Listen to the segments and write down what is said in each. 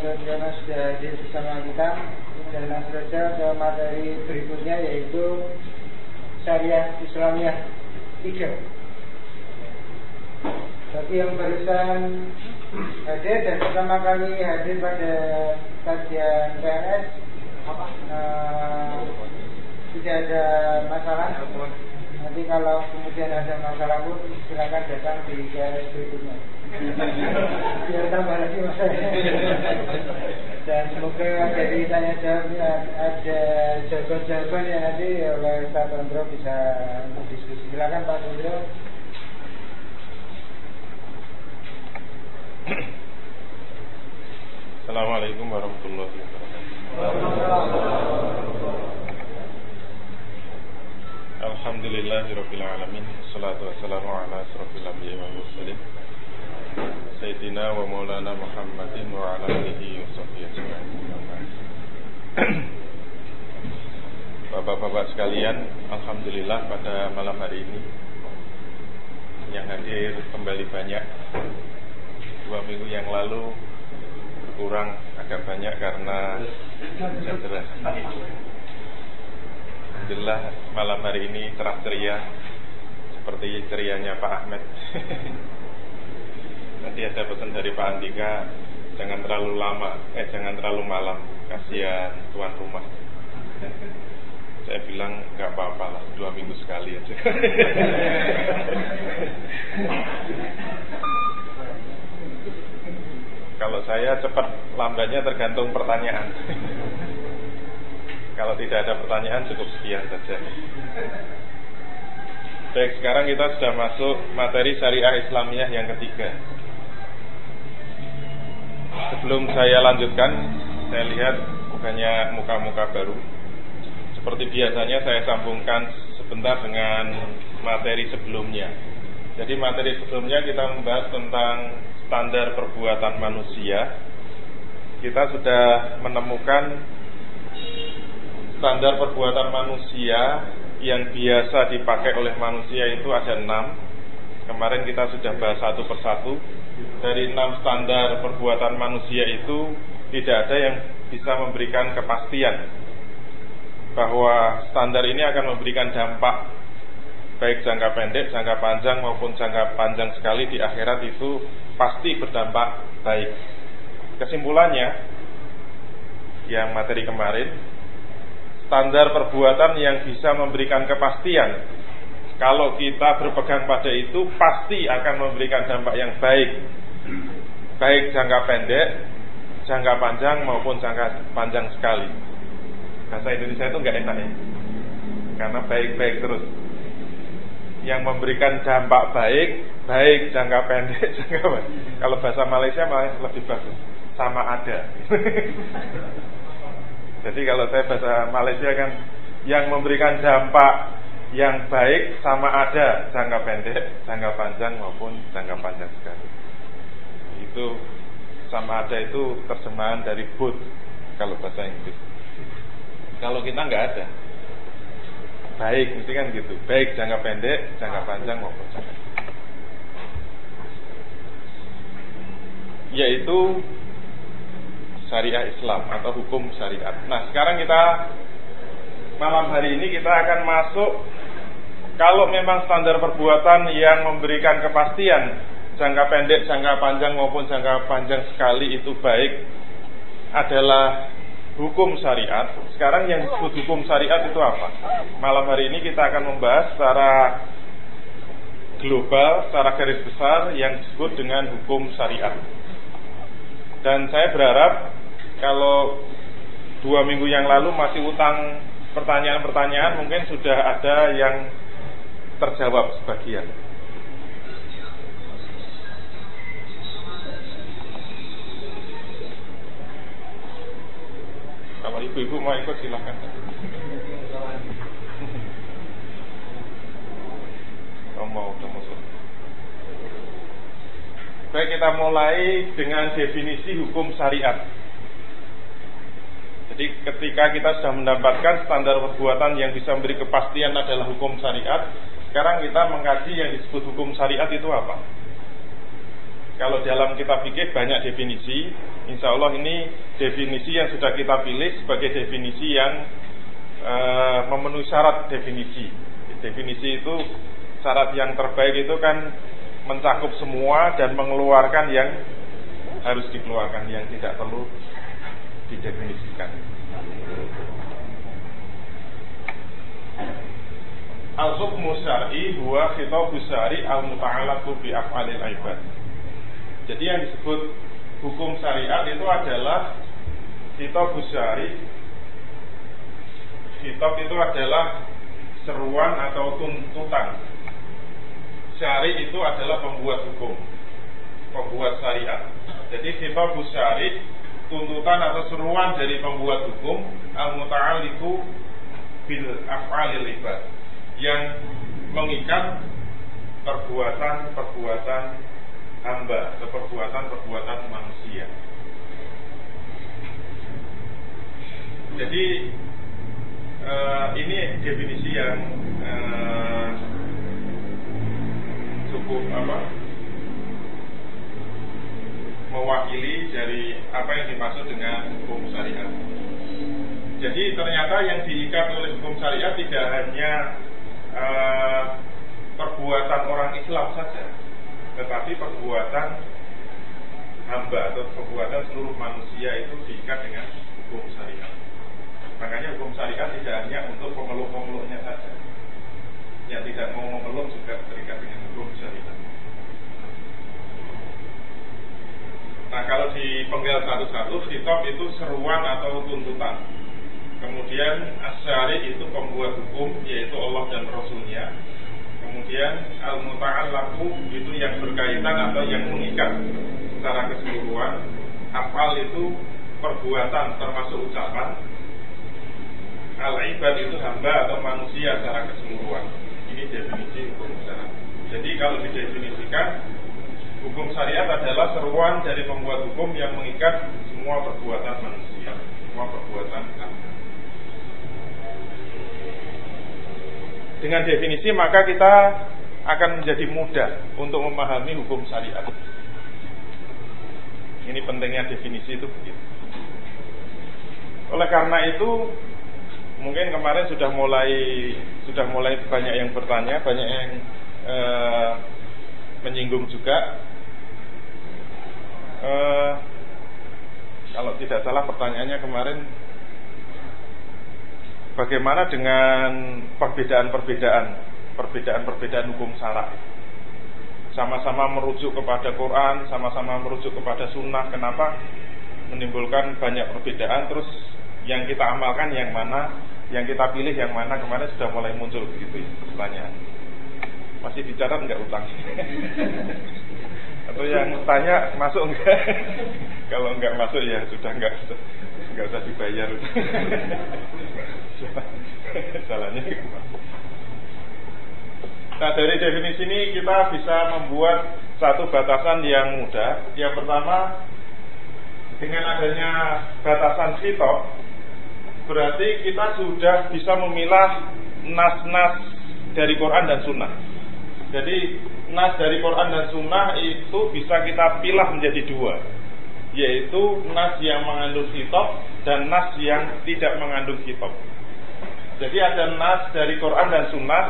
karena sudah hadir bersama kita. Dan langsung saja ke materi berikutnya yaitu syariah Islamiyah. 3 Bagi yang barusan hadir dan pertama kali hadir pada kajian PNS uh, tidak ada masalah. Nanti kalau kemudian ada masalah pun silakan datang di KRS berikutnya biar tambah lagi masalah dan semoga dari tanya jawab ada jawaban-jawaban yang nanti oleh Pak Tondro bisa diskusi silakan Pak Tondro Assalamualaikum warahmatullahi wabarakatuh. Alhamdulillahirabbil alamin. Wassalatu wassalamu ala mursalin. Muhammadin wa ala alihi wa sahbihi ajma'in. Bapak-bapak sekalian, alhamdulillah pada malam hari ini yang hadir kembali banyak. Dua minggu yang lalu berkurang agak banyak karena cedera. Alhamdulillah malam hari ini cerah ceria seperti cerianya Pak Ahmed. Nanti ada pesan dari Pak Andika, jangan terlalu lama, eh jangan terlalu malam, kasihan tuan rumah. Saya bilang nggak apa-apa lah, dua minggu sekali aja. Kalau saya cepat lambatnya tergantung pertanyaan. Kalau tidak ada pertanyaan cukup sekian saja. Baik, sekarang kita sudah masuk materi syariah Islamiyah yang ketiga. Sebelum saya lanjutkan, saya lihat bukannya muka-muka baru. Seperti biasanya saya sambungkan sebentar dengan materi sebelumnya. Jadi materi sebelumnya kita membahas tentang standar perbuatan manusia. Kita sudah menemukan standar perbuatan manusia yang biasa dipakai oleh manusia itu ada enam. Kemarin kita sudah bahas satu persatu. Dari enam standar perbuatan manusia itu tidak ada yang bisa memberikan kepastian bahwa standar ini akan memberikan dampak baik jangka pendek, jangka panjang maupun jangka panjang sekali di akhirat itu pasti berdampak baik. Kesimpulannya yang materi kemarin standar perbuatan yang bisa memberikan kepastian. Kalau kita berpegang pada itu pasti akan memberikan dampak yang baik. Baik jangka pendek, jangka panjang maupun jangka panjang sekali. Bahasa Indonesia itu nggak enak ya. Karena baik-baik terus. Yang memberikan dampak baik, baik jangka pendek, jangka panjang. Kalau bahasa Malaysia malah lebih bagus. Sama ada. Jadi kalau saya bahasa Malaysia kan yang memberikan dampak yang baik sama ada jangka pendek, jangka panjang maupun jangka panjang sekali. Itu sama ada itu terjemahan dari both kalau bahasa Inggris. Kalau kita nggak ada, baik mesti kan gitu, baik jangka pendek, jangka panjang maupun jangka yaitu syariah Islam atau hukum syariat. Nah, sekarang kita malam hari ini kita akan masuk kalau memang standar perbuatan yang memberikan kepastian jangka pendek, jangka panjang maupun jangka panjang sekali itu baik adalah hukum syariat. Sekarang yang disebut hukum syariat itu apa? Malam hari ini kita akan membahas secara global, secara garis besar yang disebut dengan hukum syariat. Dan saya berharap kalau dua minggu yang lalu masih utang pertanyaan-pertanyaan mungkin sudah ada yang terjawab sebagian. Kalau ibu-ibu mau ikut silahkan. Oh, mau. Baik kita mulai dengan definisi hukum syariat. Jadi ketika kita sudah mendapatkan standar perbuatan yang bisa memberi kepastian adalah hukum syariat, sekarang kita mengkaji yang disebut hukum syariat itu apa? Kalau dalam kitab fikih banyak definisi, insya Allah ini definisi yang sudah kita pilih sebagai definisi yang e, memenuhi syarat definisi. Definisi itu syarat yang terbaik itu kan mencakup semua dan mengeluarkan yang harus dikeluarkan yang tidak perlu didefinisikan. Al-hukmu syar'i huwa khitabu syar'i al-muta'allaqu bi af'alil ibad. Jadi yang disebut hukum syariat itu adalah khitabu syar'i. Khitab itu adalah seruan atau tuntutan. Syari itu adalah pembuat hukum, pembuat syariat. Jadi khitabu syari tuntutan atau seruan dari pembuat hukum al-muta'alliqu bil af'alil ibad yang mengikat perbuatan-perbuatan hamba atau perbuatan-perbuatan manusia. Jadi uh, ini definisi yang uh, cukup apa mewakili dari apa yang dimaksud dengan hukum syariat. Jadi ternyata yang diikat oleh hukum syariat tidak hanya uh, perbuatan orang Islam saja, tetapi perbuatan hamba atau perbuatan seluruh manusia itu diikat dengan hukum syariat. Makanya hukum syariat tidak hanya untuk pemeluk-pemeluknya saja. Yang tidak mau memeluk juga terikat dengan hukum syariat. Nah kalau di penggal satu-satu, hitop itu seruan atau tuntutan. Kemudian asyari itu pembuat hukum yaitu Allah dan Rasulnya. Kemudian al laku itu yang berkaitan atau yang mengikat secara keseluruhan. Apal itu perbuatan termasuk ucapan. Al-ibad itu hamba atau manusia secara keseluruhan. Ini definisi hukum syariat. Jadi kalau didefinisikan hukum syariat adalah seruan dari pembuat hukum yang mengikat semua perbuatan manusia, semua perbuatan hamba. Dengan definisi maka kita akan menjadi mudah untuk memahami hukum syariat. Ini pentingnya definisi itu begitu. Oleh karena itu mungkin kemarin sudah mulai sudah mulai banyak yang bertanya, banyak yang e, menyinggung juga. E, kalau tidak salah pertanyaannya kemarin Bagaimana dengan perbedaan-perbedaan perbedaan-perbedaan hukum syarak? Sama-sama merujuk kepada Quran, sama-sama merujuk kepada Sunnah. Kenapa menimbulkan banyak perbedaan? Terus yang kita amalkan yang mana? Yang kita pilih yang mana? Kemarin sudah mulai muncul begitu ya, pertanyaan. Masih bicara nggak utang? Atau yang tanya masuk enggak? Kalau enggak masuk ya sudah enggak enggak usah dibayar. Salahnya Nah dari definisi ini kita bisa membuat satu batasan yang mudah. Yang pertama dengan adanya batasan fitok berarti kita sudah bisa memilah nas-nas dari Quran dan Sunnah. Jadi nas dari Quran dan Sunnah itu bisa kita pilah menjadi dua, yaitu nas yang mengandung fitok dan nas yang tidak mengandung fitok. Jadi ada nas dari Quran dan Sunnah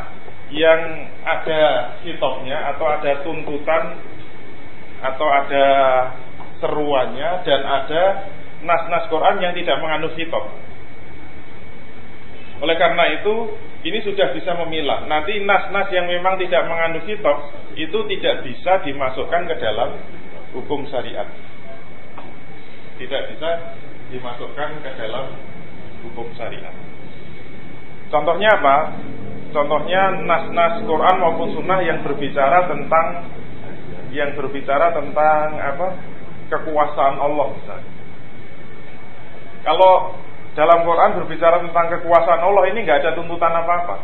yang ada hitopnya atau ada tuntutan atau ada seruannya dan ada nas-nas Quran yang tidak mengandung hitop. Oleh karena itu, ini sudah bisa memilah. Nanti nas-nas yang memang tidak mengandung hitop itu tidak bisa dimasukkan ke dalam hukum syariat. Tidak bisa dimasukkan ke dalam hukum syariat. Contohnya apa? Contohnya nas-nas Quran maupun Sunnah yang berbicara tentang yang berbicara tentang apa? kekuasaan Allah misalnya. Kalau dalam Quran berbicara tentang kekuasaan Allah ini nggak ada tuntutan apa-apa.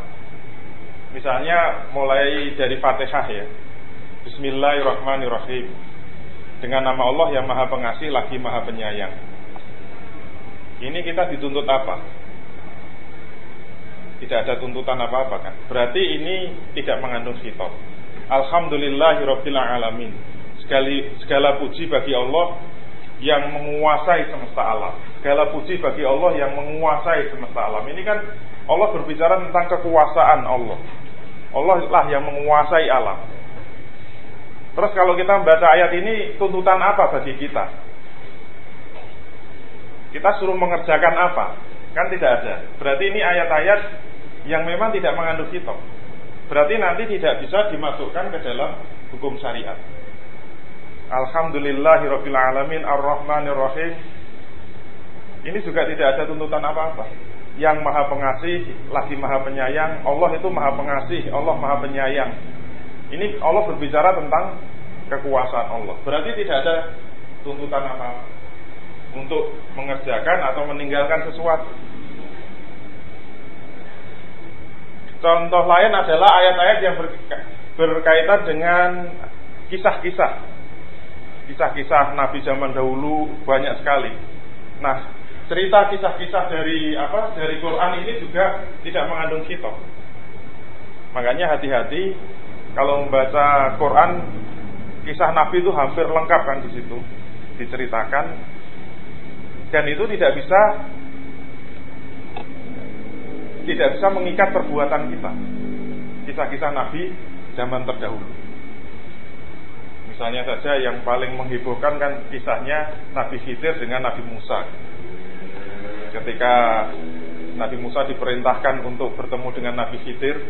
Misalnya mulai dari Fatihah ya. Bismillahirrahmanirrahim. Dengan nama Allah yang Maha Pengasih lagi Maha Penyayang. Ini kita dituntut apa? Tidak ada tuntutan apa-apa kan. Berarti ini tidak mengandung khitab. Alhamdulillahirabbil alamin. Segala, segala puji bagi Allah yang menguasai semesta alam. Segala puji bagi Allah yang menguasai semesta alam. Ini kan Allah berbicara tentang kekuasaan Allah. Allah lah yang menguasai alam. Terus kalau kita membaca ayat ini, tuntutan apa bagi kita? Kita suruh mengerjakan apa? Kan tidak ada. Berarti ini ayat-ayat yang memang tidak mengandung kitab. Berarti nanti tidak bisa dimasukkan ke dalam hukum syariat. Alhamdulillahirrabbilalamin Ar-Rahmanirrahim. Ini juga tidak ada tuntutan apa-apa. Yang maha pengasih Lagi maha penyayang Allah itu maha pengasih Allah maha penyayang. Ini Allah berbicara tentang Kekuasaan Allah. Berarti tidak ada tuntutan apa-apa Untuk mengerjakan atau meninggalkan sesuatu Contoh lain adalah ayat-ayat yang berkaitan dengan kisah-kisah kisah-kisah Nabi zaman dahulu banyak sekali. Nah, cerita kisah-kisah dari apa dari Quran ini juga tidak mengandung kitab. Makanya hati-hati kalau membaca Quran kisah Nabi itu hampir lengkap kan di situ diceritakan dan itu tidak bisa tidak bisa mengikat perbuatan kita. Kisah-kisah Nabi zaman terdahulu. Misalnya saja yang paling menghebohkan kan kisahnya Nabi Khidir dengan Nabi Musa. Ketika Nabi Musa diperintahkan untuk bertemu dengan Nabi Khidir,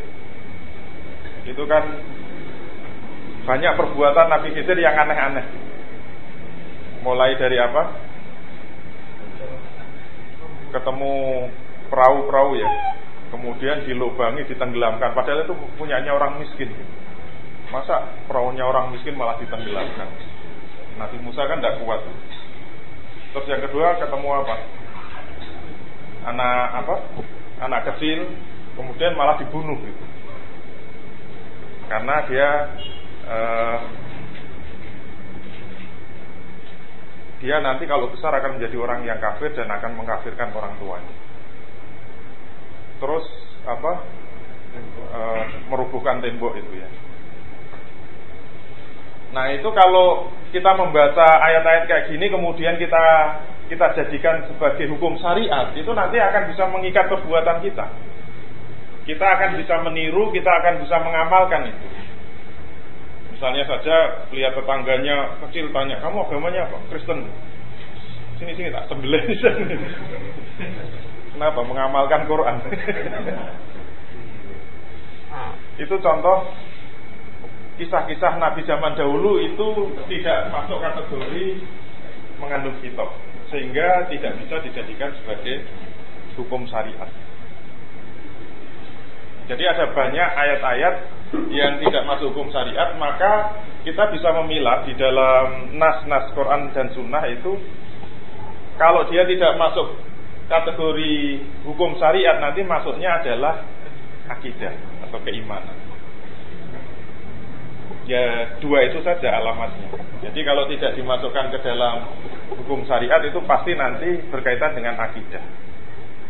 itu kan banyak perbuatan Nabi Khidir yang aneh-aneh. Mulai dari apa? Ketemu perahu-perahu ya, kemudian dilubangi, ditenggelamkan. Padahal itu punyanya orang miskin. Masa perahunya orang miskin malah ditenggelamkan? Nabi Musa kan tidak kuat. Terus yang kedua ketemu apa? Anak apa? Anak kecil, kemudian malah dibunuh gitu. Karena dia uh, dia nanti kalau besar akan menjadi orang yang kafir dan akan mengkafirkan orang tuanya. Terus apa? E, merubuhkan tembok itu ya. Nah itu kalau kita membaca ayat-ayat kayak gini kemudian kita kita jadikan sebagai hukum syariat itu nanti akan bisa mengikat perbuatan kita. Kita akan bisa meniru, kita akan bisa mengamalkan itu. Misalnya saja lihat tetangganya kecil tanya, kamu agamanya apa? Kristen. Sini sini tak sebelah Kenapa? Mengamalkan Quran. itu contoh kisah-kisah Nabi zaman dahulu itu tidak masuk kategori mengandung kitab sehingga tidak bisa dijadikan sebagai hukum syariat. Jadi ada banyak ayat-ayat yang tidak masuk hukum syariat maka kita bisa memilah di dalam nas-nas Quran dan Sunnah itu kalau dia tidak masuk kategori hukum syariat nanti masuknya adalah akidah atau keimanan. Ya dua itu saja alamatnya. Jadi kalau tidak dimasukkan ke dalam hukum syariat itu pasti nanti berkaitan dengan akidah.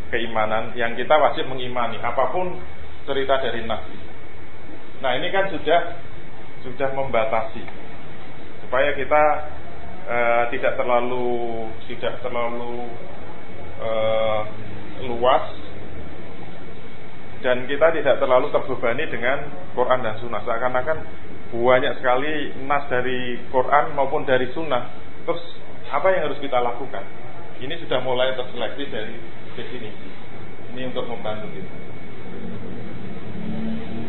Keimanan yang kita wajib mengimani apa pun cerita dari Nabi. Nah ini kan sudah sudah membatasi supaya kita uh, tidak terlalu tidak terlalu uh, luas dan kita tidak terlalu terbebani dengan Quran dan Sunnah seakan-akan banyak sekali nas dari Quran maupun dari Sunnah. Terus apa yang harus kita lakukan? Ini sudah mulai terseleksi dari definisi. Ini untuk membantu kita.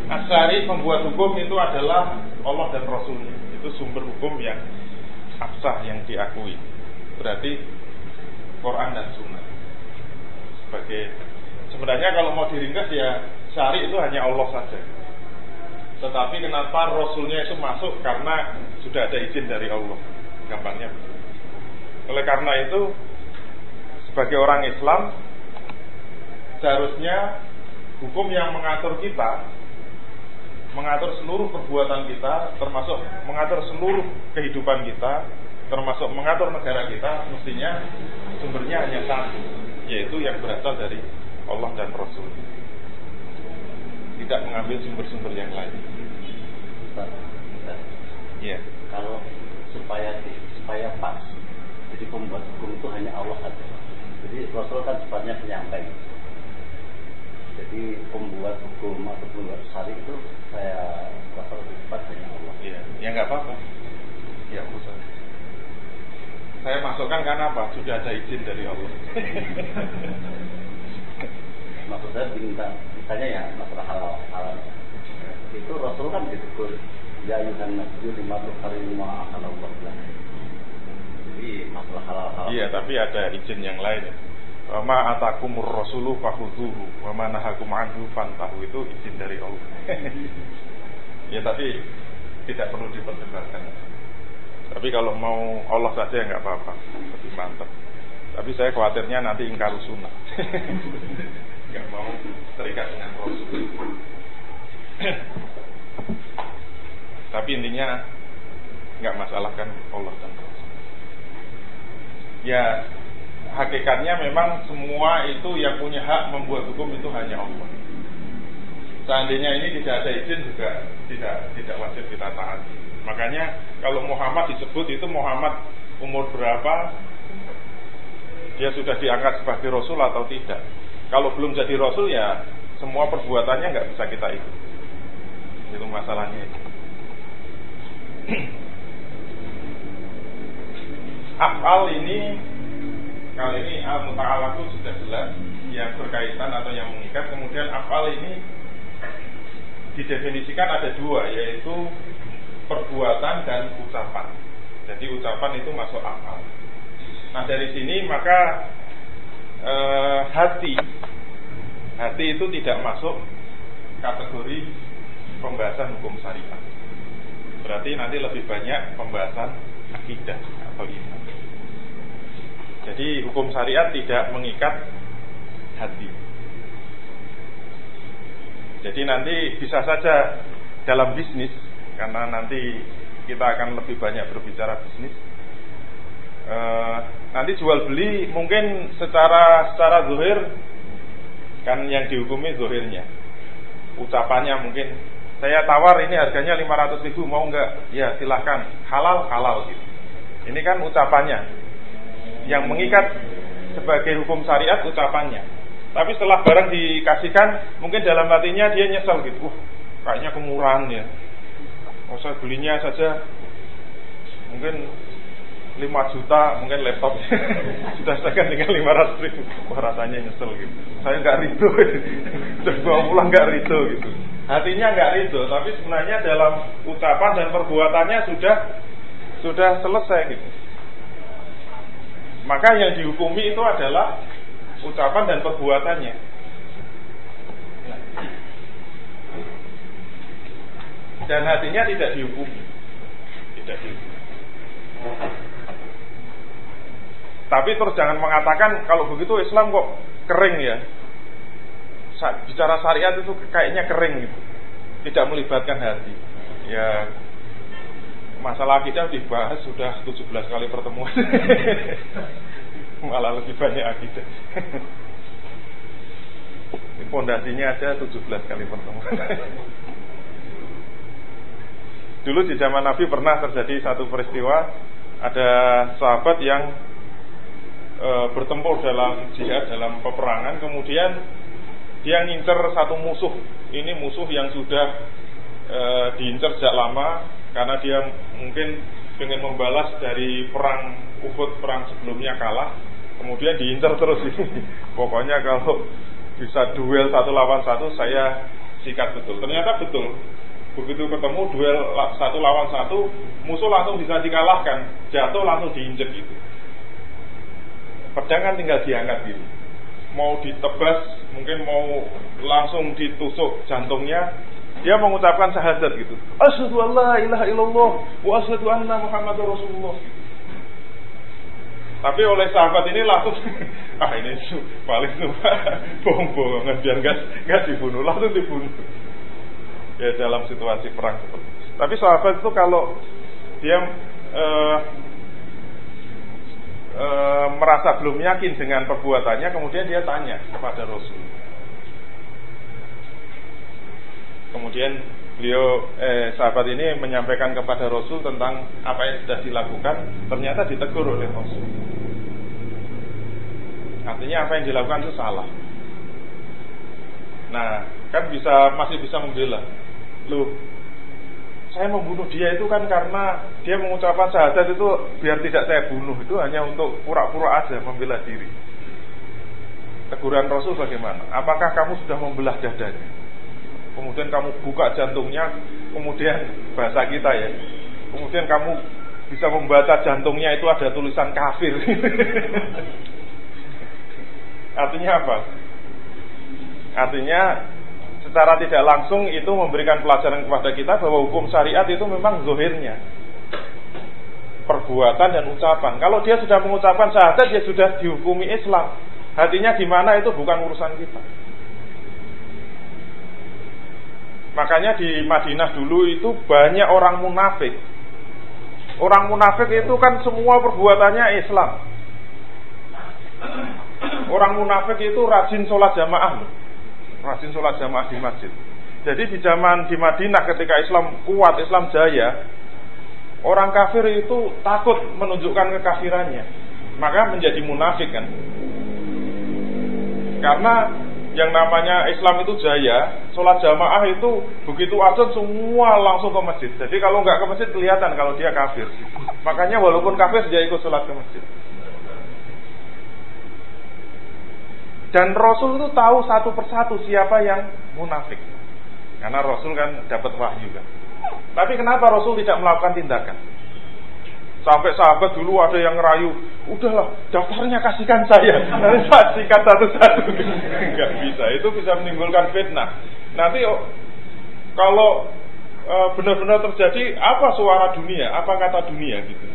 Asari membuat hukum itu adalah Allah dan Rasulnya. Itu sumber hukum yang absah yang diakui. Berarti Quran dan Sunnah. Sebagai sebenarnya kalau mau diringkas ya syari itu hanya Allah saja tetapi kenapa Rasulnya itu masuk karena sudah ada izin dari Allah. Gampangnya. Oleh karena itu, sebagai orang Islam, seharusnya hukum yang mengatur kita, mengatur seluruh perbuatan kita, termasuk mengatur seluruh kehidupan kita, termasuk mengatur negara kita, mestinya sumbernya hanya satu, yaitu yang berasal dari Allah dan Rasul tidak mengambil sumber-sumber yang lain. Iya. Kalau supaya supaya pas. Jadi pembuat hukum itu hanya Allah saja. Jadi Rasul kan sifatnya penyampai. Jadi pembuat hukum atau pembuat syari itu saya Rasul sifat hanya Allah. Iya, ya nggak apa-apa. Ya usah. Saya masukkan karena apa? Sudah ada izin dari Allah. Maksud saya bintang, misalnya ya masalah halal halal. Itu Rasul kan ditegur ya ayuhan nabiyyu lima hari lima akan Allah. Jadi masalah halal halal. Iya, tapi ada izin yang lain. Wa ma atakumur rasulu fakhudhuhu wa ma nahakum anhu fantahu itu izin dari Allah. ya tapi tidak perlu diperdebatkan. Tapi kalau mau Allah saja nggak apa-apa, lebih mantap. Tapi saya khawatirnya nanti ingkar sunnah. nggak mau terikat dengan Rasul. Tapi intinya nggak masalah kan Allah dan Rasul. Ya hakikatnya memang semua itu yang punya hak membuat hukum itu hanya Allah. Seandainya ini tidak ada izin juga tidak tidak wajib kita taati. Makanya kalau Muhammad disebut itu Muhammad umur berapa, dia sudah diangkat sebagai Rasul atau tidak. Kalau belum jadi Rasul ya semua perbuatannya nggak bisa kita ikut. Itu masalahnya. Afal ini kali ini al muta'alaku sudah jelas yang berkaitan atau yang mengikat. Kemudian afal ini didefinisikan ada dua yaitu perbuatan dan ucapan. Jadi ucapan itu masuk afal. Nah dari sini maka eh, hati hati itu tidak masuk kategori pembahasan hukum syariat. Berarti nanti lebih banyak pembahasan akidah atau iman. Jadi hukum syariat tidak mengikat hati. Jadi nanti bisa saja dalam bisnis karena nanti kita akan lebih banyak berbicara bisnis. E, nanti jual beli mungkin secara secara zuhir kan yang dihukumi zuhirnya. Ucapannya mungkin saya tawar ini harganya 500 ribu mau nggak? Ya silahkan halal halal gitu. Ini kan ucapannya yang mengikat sebagai hukum syariat ucapannya. Tapi setelah barang dikasihkan, mungkin dalam hatinya dia nyesel gitu. Wah, kayaknya kemurahan ya. Oh, saya belinya saja mungkin 5 juta, mungkin laptop sudah sekan dengan 500 ribu. Wah, rasanya nyesel gitu. Saya nggak ridho, terus bawa pulang nggak ridho gitu. Hatinya nggak ridho, tapi sebenarnya dalam ucapan dan perbuatannya sudah sudah selesai gitu. Maka yang dihukumi itu adalah ucapan dan perbuatannya. Dan hatinya tidak dihukumi. Tidak dihukumi. Tapi terus jangan mengatakan kalau begitu Islam kok kering ya. Bicara syariat itu kayaknya kering gitu. Tidak melibatkan hati. Ya masalah kita dibahas sudah 17 kali pertemuan. Malah lebih banyak akidah. Pondasinya aja 17 kali pertemuan. Dulu di zaman Nabi pernah terjadi satu peristiwa ada sahabat yang e, bertempur dalam jihad dalam peperangan kemudian dia ngincer satu musuh ini musuh yang sudah e, diincer sejak lama karena dia mungkin ingin membalas dari perang Uhud perang sebelumnya kalah kemudian diincar terus ini pokoknya kalau bisa duel satu lawan satu saya sikat betul. Ternyata betul. Begitu ketemu duel satu lawan satu musuh langsung bisa dikalahkan. Jatuh langsung diinjek gitu. Pedang kan tinggal diangkat gitu. Mau ditebas mungkin mau langsung ditusuk jantungnya dia mengucapkan syahadat gitu. Asyhadu an la ilaha illallah wa asyhadu anna Muhammadar Rasulullah. Tapi oleh sahabat ini langsung ah ini paling suka bohong-bohongan biar nggak nggak dibunuh langsung dibunuh. Ya dalam situasi perang seperti itu. Tapi sahabat itu kalau dia uh, uh, merasa belum yakin dengan perbuatannya, kemudian dia tanya kepada Rasul. Kemudian beliau eh, sahabat ini menyampaikan kepada Rasul tentang apa yang sudah dilakukan, ternyata ditegur oleh Rasul. Artinya apa yang dilakukan itu salah. Nah, kan bisa masih bisa membela. Loh, saya membunuh dia itu kan karena dia mengucapkan syahadat itu biar tidak saya bunuh itu hanya untuk pura-pura aja membela diri. Teguran Rasul bagaimana? Apakah kamu sudah membelah dadanya? Kemudian kamu buka jantungnya, kemudian bahasa kita ya, kemudian kamu bisa membaca jantungnya itu ada tulisan kafir. Artinya apa? Artinya secara tidak langsung itu memberikan pelajaran kepada kita bahwa hukum syariat itu memang zohirnya perbuatan dan ucapan. Kalau dia sudah mengucapkan syahadat, dia sudah dihukumi Islam. Hatinya di mana itu bukan urusan kita. Makanya di Madinah dulu itu banyak orang munafik. Orang munafik itu kan semua perbuatannya Islam. Orang munafik itu rajin sholat jamaah. Rajin sholat jamaah di masjid. Jadi di zaman di Madinah ketika Islam kuat, Islam jaya, orang kafir itu takut menunjukkan kekafirannya. Maka menjadi munafik kan. Karena yang namanya Islam itu jaya, sholat jamaah itu begitu azan semua langsung ke masjid. Jadi kalau nggak ke masjid kelihatan kalau dia kafir. Makanya walaupun kafir dia ikut sholat ke masjid. Dan Rasul itu tahu satu persatu siapa yang munafik. Karena Rasul kan dapat wahyu kan. Tapi kenapa Rasul tidak melakukan tindakan? Sampai sahabat dulu ada yang ngerayu, udahlah daftarnya kasihkan saya, nanti saya sikat satu-satu. Enggak bisa, itu bisa menimbulkan fitnah. Nanti oh, kalau e, benar-benar terjadi apa suara dunia, apa kata dunia gitu.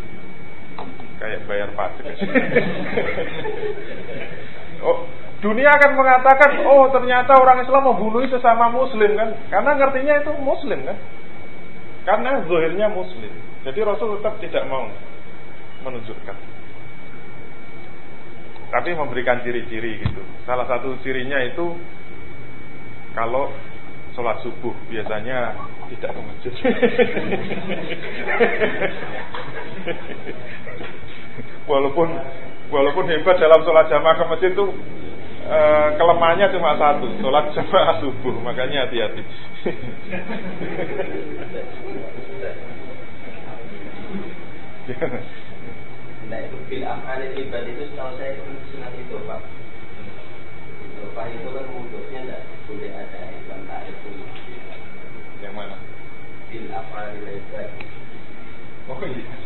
Kayak bayar pajak. oh, dunia akan mengatakan, oh ternyata orang Islam membunuh sesama Muslim kan, karena ngertinya itu Muslim kan, karena zohirnya Muslim. Jadi Rasul tetap tidak mau menunjukkan. Tapi memberikan ciri-ciri gitu. Salah satu cirinya itu kalau sholat subuh biasanya tidak ke walaupun walaupun hebat dalam sholat jamaah ke masjid itu e, kelemahannya cuma satu, sholat jamaah subuh, makanya hati-hati. Nah itu bil afalil ibad itu setahu saya itu sunat itu pak. Pak itu kan wudhunya tidak boleh ada iklan itu. Yang mana? Bil afalil ibad. Oh iya.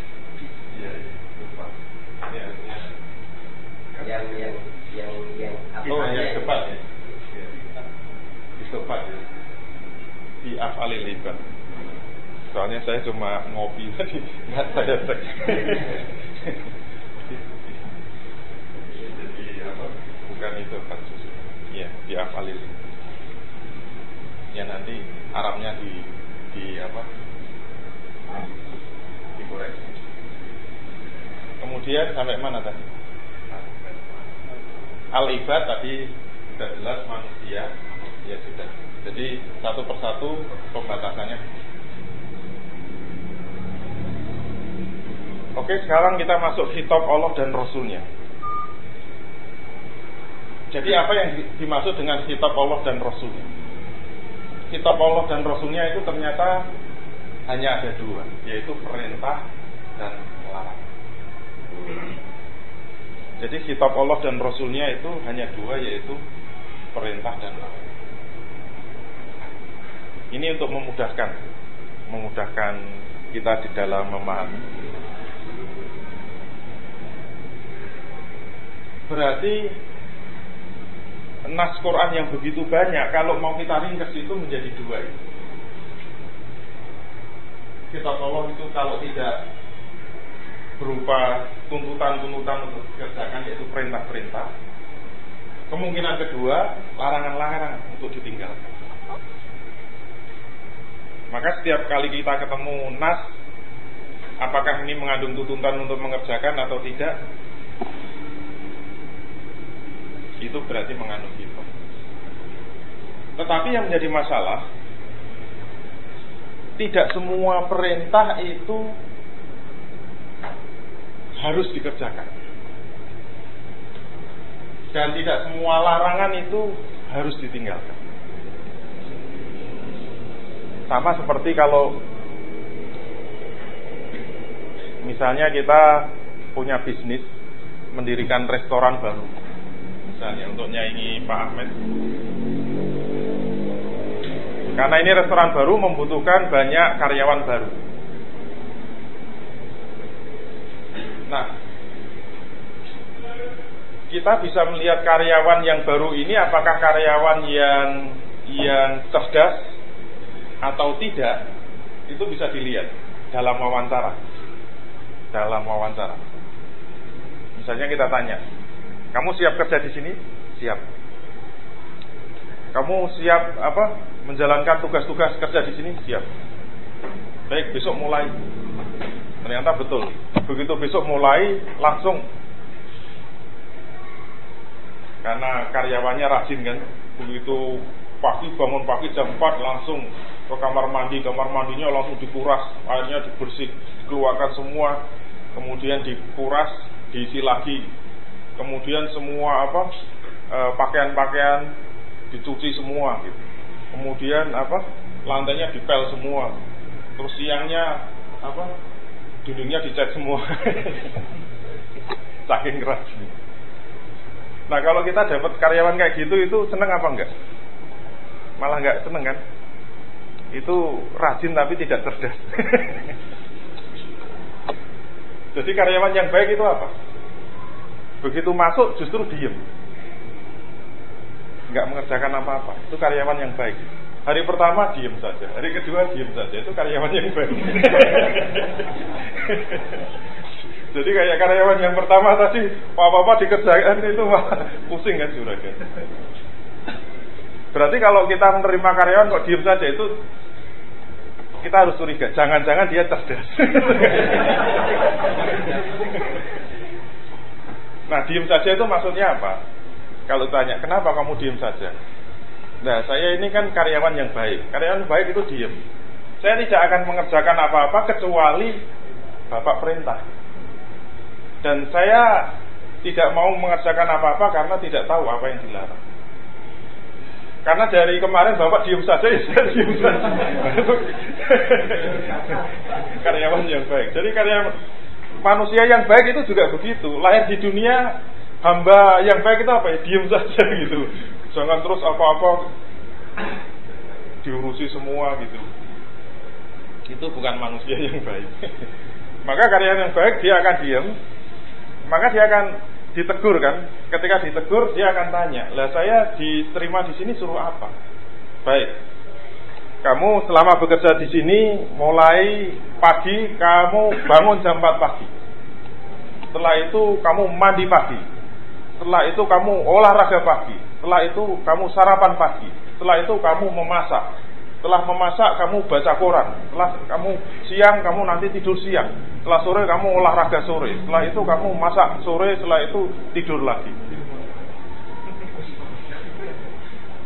Iya, iya. Lupa. Ya, ya. Yang yang yang yang apa oh, yang cepat ya. Di cepat ya. Di afalil. Soalnya saya cuma ngopi tadi, nggak saya cek. Jadi apa? Bukan itu kasus. Ya, di afalil. Ya nanti Arabnya di di apa? Dikoreksi. Kemudian sampai mana tadi? Al ibad tadi sudah jelas manusia, ya sudah. Jadi satu persatu pembatasannya Oke, sekarang kita masuk kitab Allah dan Rasulnya. Jadi apa yang dimaksud dengan kitab Allah dan Rasulnya? Kitab Allah dan Rasulnya itu ternyata hanya ada dua, yaitu perintah dan larangan. Jadi kitab Allah dan Rasulnya itu hanya dua, yaitu perintah dan larangan. Ini untuk memudahkan, memudahkan kita di dalam memahami Berarti nas Quran yang begitu banyak kalau mau kita ringkas itu menjadi dua. Kitab Allah itu kalau tidak berupa tuntutan-tuntutan untuk dikerjakan yaitu perintah-perintah. Kemungkinan kedua, larangan-larangan untuk ditinggalkan. Maka setiap kali kita ketemu nas, apakah ini mengandung tuntutan untuk mengerjakan atau tidak, itu berarti mengandung hikmah. Tetapi yang menjadi masalah tidak semua perintah itu harus dikerjakan. Dan tidak semua larangan itu harus ditinggalkan. Sama seperti kalau misalnya kita punya bisnis mendirikan restoran baru. Misalnya untuk nyanyi Pak Ahmed. Karena ini restoran baru membutuhkan banyak karyawan baru. Nah, kita bisa melihat karyawan yang baru ini apakah karyawan yang yang cerdas atau tidak itu bisa dilihat dalam wawancara. Dalam wawancara. Misalnya kita tanya, kamu siap kerja di sini? Siap. Kamu siap apa? Menjalankan tugas-tugas kerja di sini? Siap. Baik, besok mulai. Ternyata betul. Begitu besok mulai, langsung karena karyawannya rajin kan. Begitu pagi bangun pagi jam 4 langsung ke kamar mandi, kamar mandinya langsung dikuras, airnya dibersih, dikeluarkan semua, kemudian dikuras, diisi lagi, kemudian semua apa e, pakaian-pakaian dicuci semua, gitu. kemudian apa lantainya dipel semua, terus siangnya apa dindingnya dicat semua, saking keras. Nah kalau kita dapat karyawan kayak gitu itu seneng apa enggak? Malah enggak seneng kan? itu rajin tapi tidak cerdas. Jadi karyawan yang baik itu apa? Begitu masuk justru diem. Nggak mengerjakan apa-apa. Itu karyawan yang baik. Hari pertama diem saja, hari kedua diem saja. Itu karyawan yang baik. Jadi kayak karyawan yang pertama tadi, apa-apa dikerjakan itu pusing kan juragan. Berarti kalau kita menerima karyawan kok diem saja itu kita harus curiga. Jangan-jangan dia cerdas. nah, diem saja itu maksudnya apa? Kalau tanya, kenapa kamu diem saja? Nah, saya ini kan karyawan yang baik. Karyawan baik itu diem. Saya tidak akan mengerjakan apa-apa kecuali Bapak perintah. Dan saya tidak mau mengerjakan apa-apa karena tidak tahu apa yang dilarang. Karena dari kemarin Bapak diem saja, ya saya diem saja. karyawan yang baik. Jadi karyawan manusia yang baik itu juga begitu. Lahir di dunia hamba yang baik itu apa ya? Diem saja gitu. Jangan terus apa-apa diurusi semua gitu. Itu bukan manusia yang baik. Maka karyawan yang baik dia akan diem. Maka dia akan ditegur kan ketika ditegur dia akan tanya lah saya diterima di sini suruh apa baik kamu selama bekerja di sini mulai pagi kamu bangun jam 4 pagi setelah itu kamu mandi pagi setelah itu kamu olahraga pagi setelah itu kamu sarapan pagi setelah itu kamu memasak setelah memasak kamu baca koran. Setelah kamu siang kamu nanti tidur siang. Setelah sore kamu olahraga sore. Setelah itu kamu masak sore. Setelah itu tidur lagi.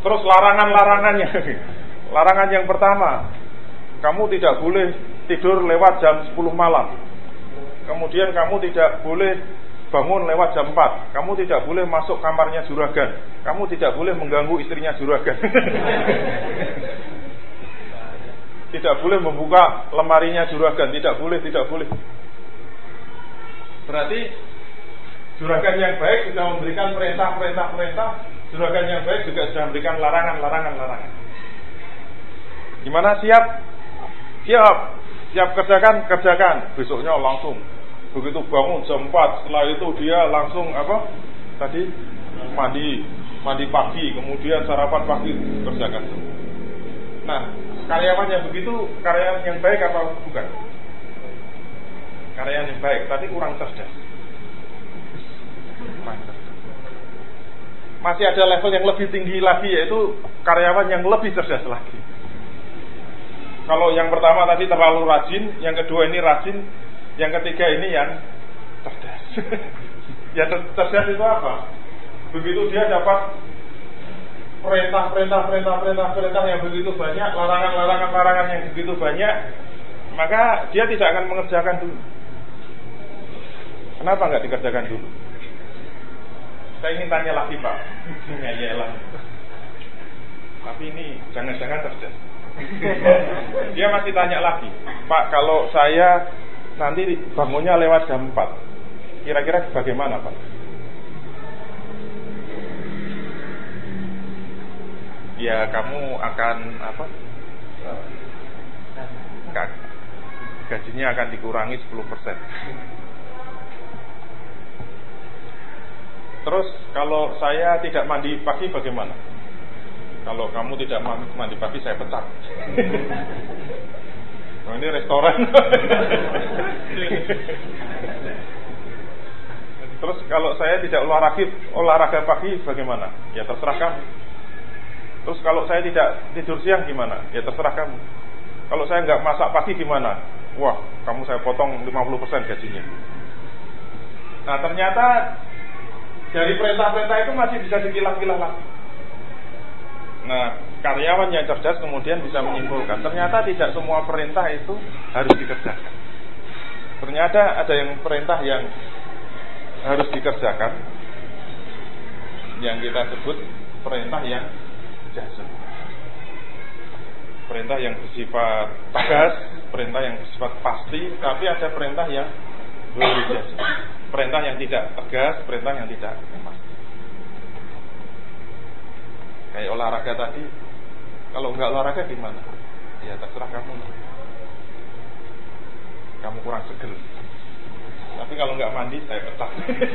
Terus larangan-larangannya. Larangan yang pertama, kamu tidak boleh tidur lewat jam 10 malam. Kemudian kamu tidak boleh bangun lewat jam 4. Kamu tidak boleh masuk kamarnya juragan. Kamu tidak boleh mengganggu istrinya juragan. Tidak boleh membuka lemarinya juragan, tidak boleh, tidak boleh. Berarti juragan yang baik sudah memberikan perintah-perintah perintah, juragan yang baik juga sudah memberikan larangan-larangan larangan. Gimana siap? Siap. Siap kerjakan, kerjakan. Besoknya langsung begitu bangun jam 4 setelah itu dia langsung apa tadi mandi mandi pagi kemudian sarapan pagi kerjakan nah karyawan yang begitu karyawan yang baik apa bukan? Karyawan yang baik, tapi kurang cerdas. Masih ada level yang lebih tinggi lagi yaitu karyawan yang lebih cerdas lagi. Kalau yang pertama tadi terlalu rajin, yang kedua ini rajin, yang ketiga ini yang cerdas. ya cerdas itu apa? Begitu dia dapat perintah-perintah perintah-perintah perintah yang begitu banyak, larangan-larangan larangan yang begitu banyak, maka dia tidak akan mengerjakan dulu. Kenapa nggak dikerjakan dulu? Saya ingin tanya lagi Pak. ya lah. Tapi ini jangan-jangan terjadi. Dia masih tanya lagi, Pak kalau saya nanti bangunnya lewat jam 4 Kira-kira bagaimana Pak? Ya kamu akan apa? Gajinya akan dikurangi 10% Terus kalau saya tidak mandi pagi bagaimana? Kalau kamu tidak mandi pagi saya pecat. Oh, ini restoran. Terus kalau saya tidak olahraga olahraga pagi bagaimana? Ya terserah kamu. Terus kalau saya tidak tidur siang gimana? Ya terserah kamu. Kalau saya nggak masak pagi gimana? Wah, kamu saya potong 50% gajinya. Nah ternyata dari perintah-perintah itu masih bisa dipilah-pilah lagi. Nah, karyawan yang cerdas kemudian bisa menyimpulkan, ternyata tidak semua perintah itu harus dikerjakan. Ternyata ada yang perintah yang harus dikerjakan, yang kita sebut perintah yang jazm. Perintah yang bersifat tegas, perintah yang bersifat pasti, tapi ada perintah yang jazm perintah yang tidak tegas, perintah yang tidak pasti. Kayak olahraga tadi, kalau nggak olahraga gimana? Ya terserah kamu. Kamu kurang seger. Tapi kalau nggak mandi saya pecat.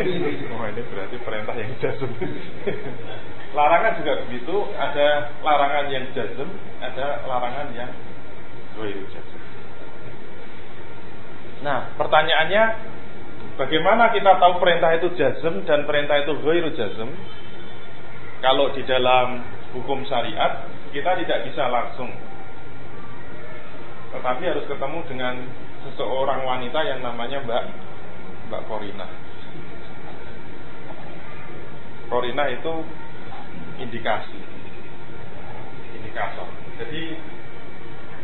oh ini berarti perintah yang jazm. larangan juga begitu, ada larangan yang jazm, ada larangan yang jazm. Nah, pertanyaannya Bagaimana kita tahu perintah itu jazm dan perintah itu ghairu jazm? Kalau di dalam hukum syariat kita tidak bisa langsung tetapi harus ketemu dengan seseorang wanita yang namanya Mbak Mbak Korina. Korina itu indikasi, indikator. Jadi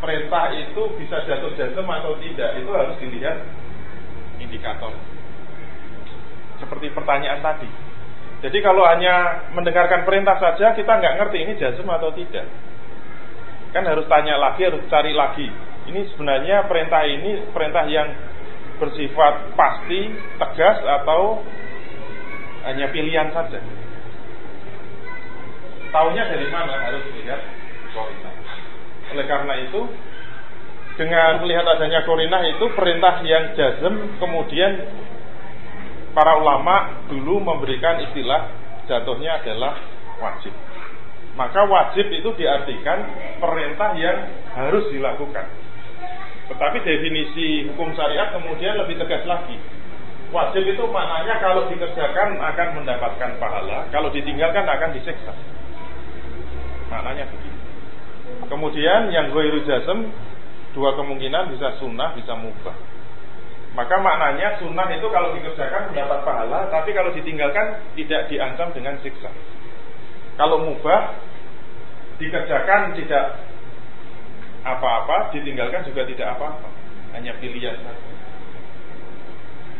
perintah itu bisa jatuh jazm atau tidak itu harus dilihat indikator seperti pertanyaan tadi. Jadi kalau hanya mendengarkan perintah saja kita nggak ngerti ini jazm atau tidak. Kan harus tanya lagi, harus cari lagi. Ini sebenarnya perintah ini perintah yang bersifat pasti, tegas atau hanya pilihan saja. Taunya dari mana harus dilihat korinah. Oleh karena itu dengan melihat adanya korinah itu perintah yang jazm kemudian para ulama dulu memberikan istilah jatuhnya adalah wajib. Maka wajib itu diartikan perintah yang harus dilakukan. Tetapi definisi hukum syariat kemudian lebih tegas lagi. Wajib itu maknanya kalau dikerjakan akan mendapatkan pahala, kalau ditinggalkan akan disiksa. Maknanya begitu. Kemudian yang gue jazm dua kemungkinan bisa sunnah, bisa mubah. Maka maknanya sunnah itu kalau dikerjakan mendapat pahala, tapi kalau ditinggalkan tidak diancam dengan siksa. Kalau mubah dikerjakan tidak apa-apa, ditinggalkan juga tidak apa-apa, hanya pilihan saja.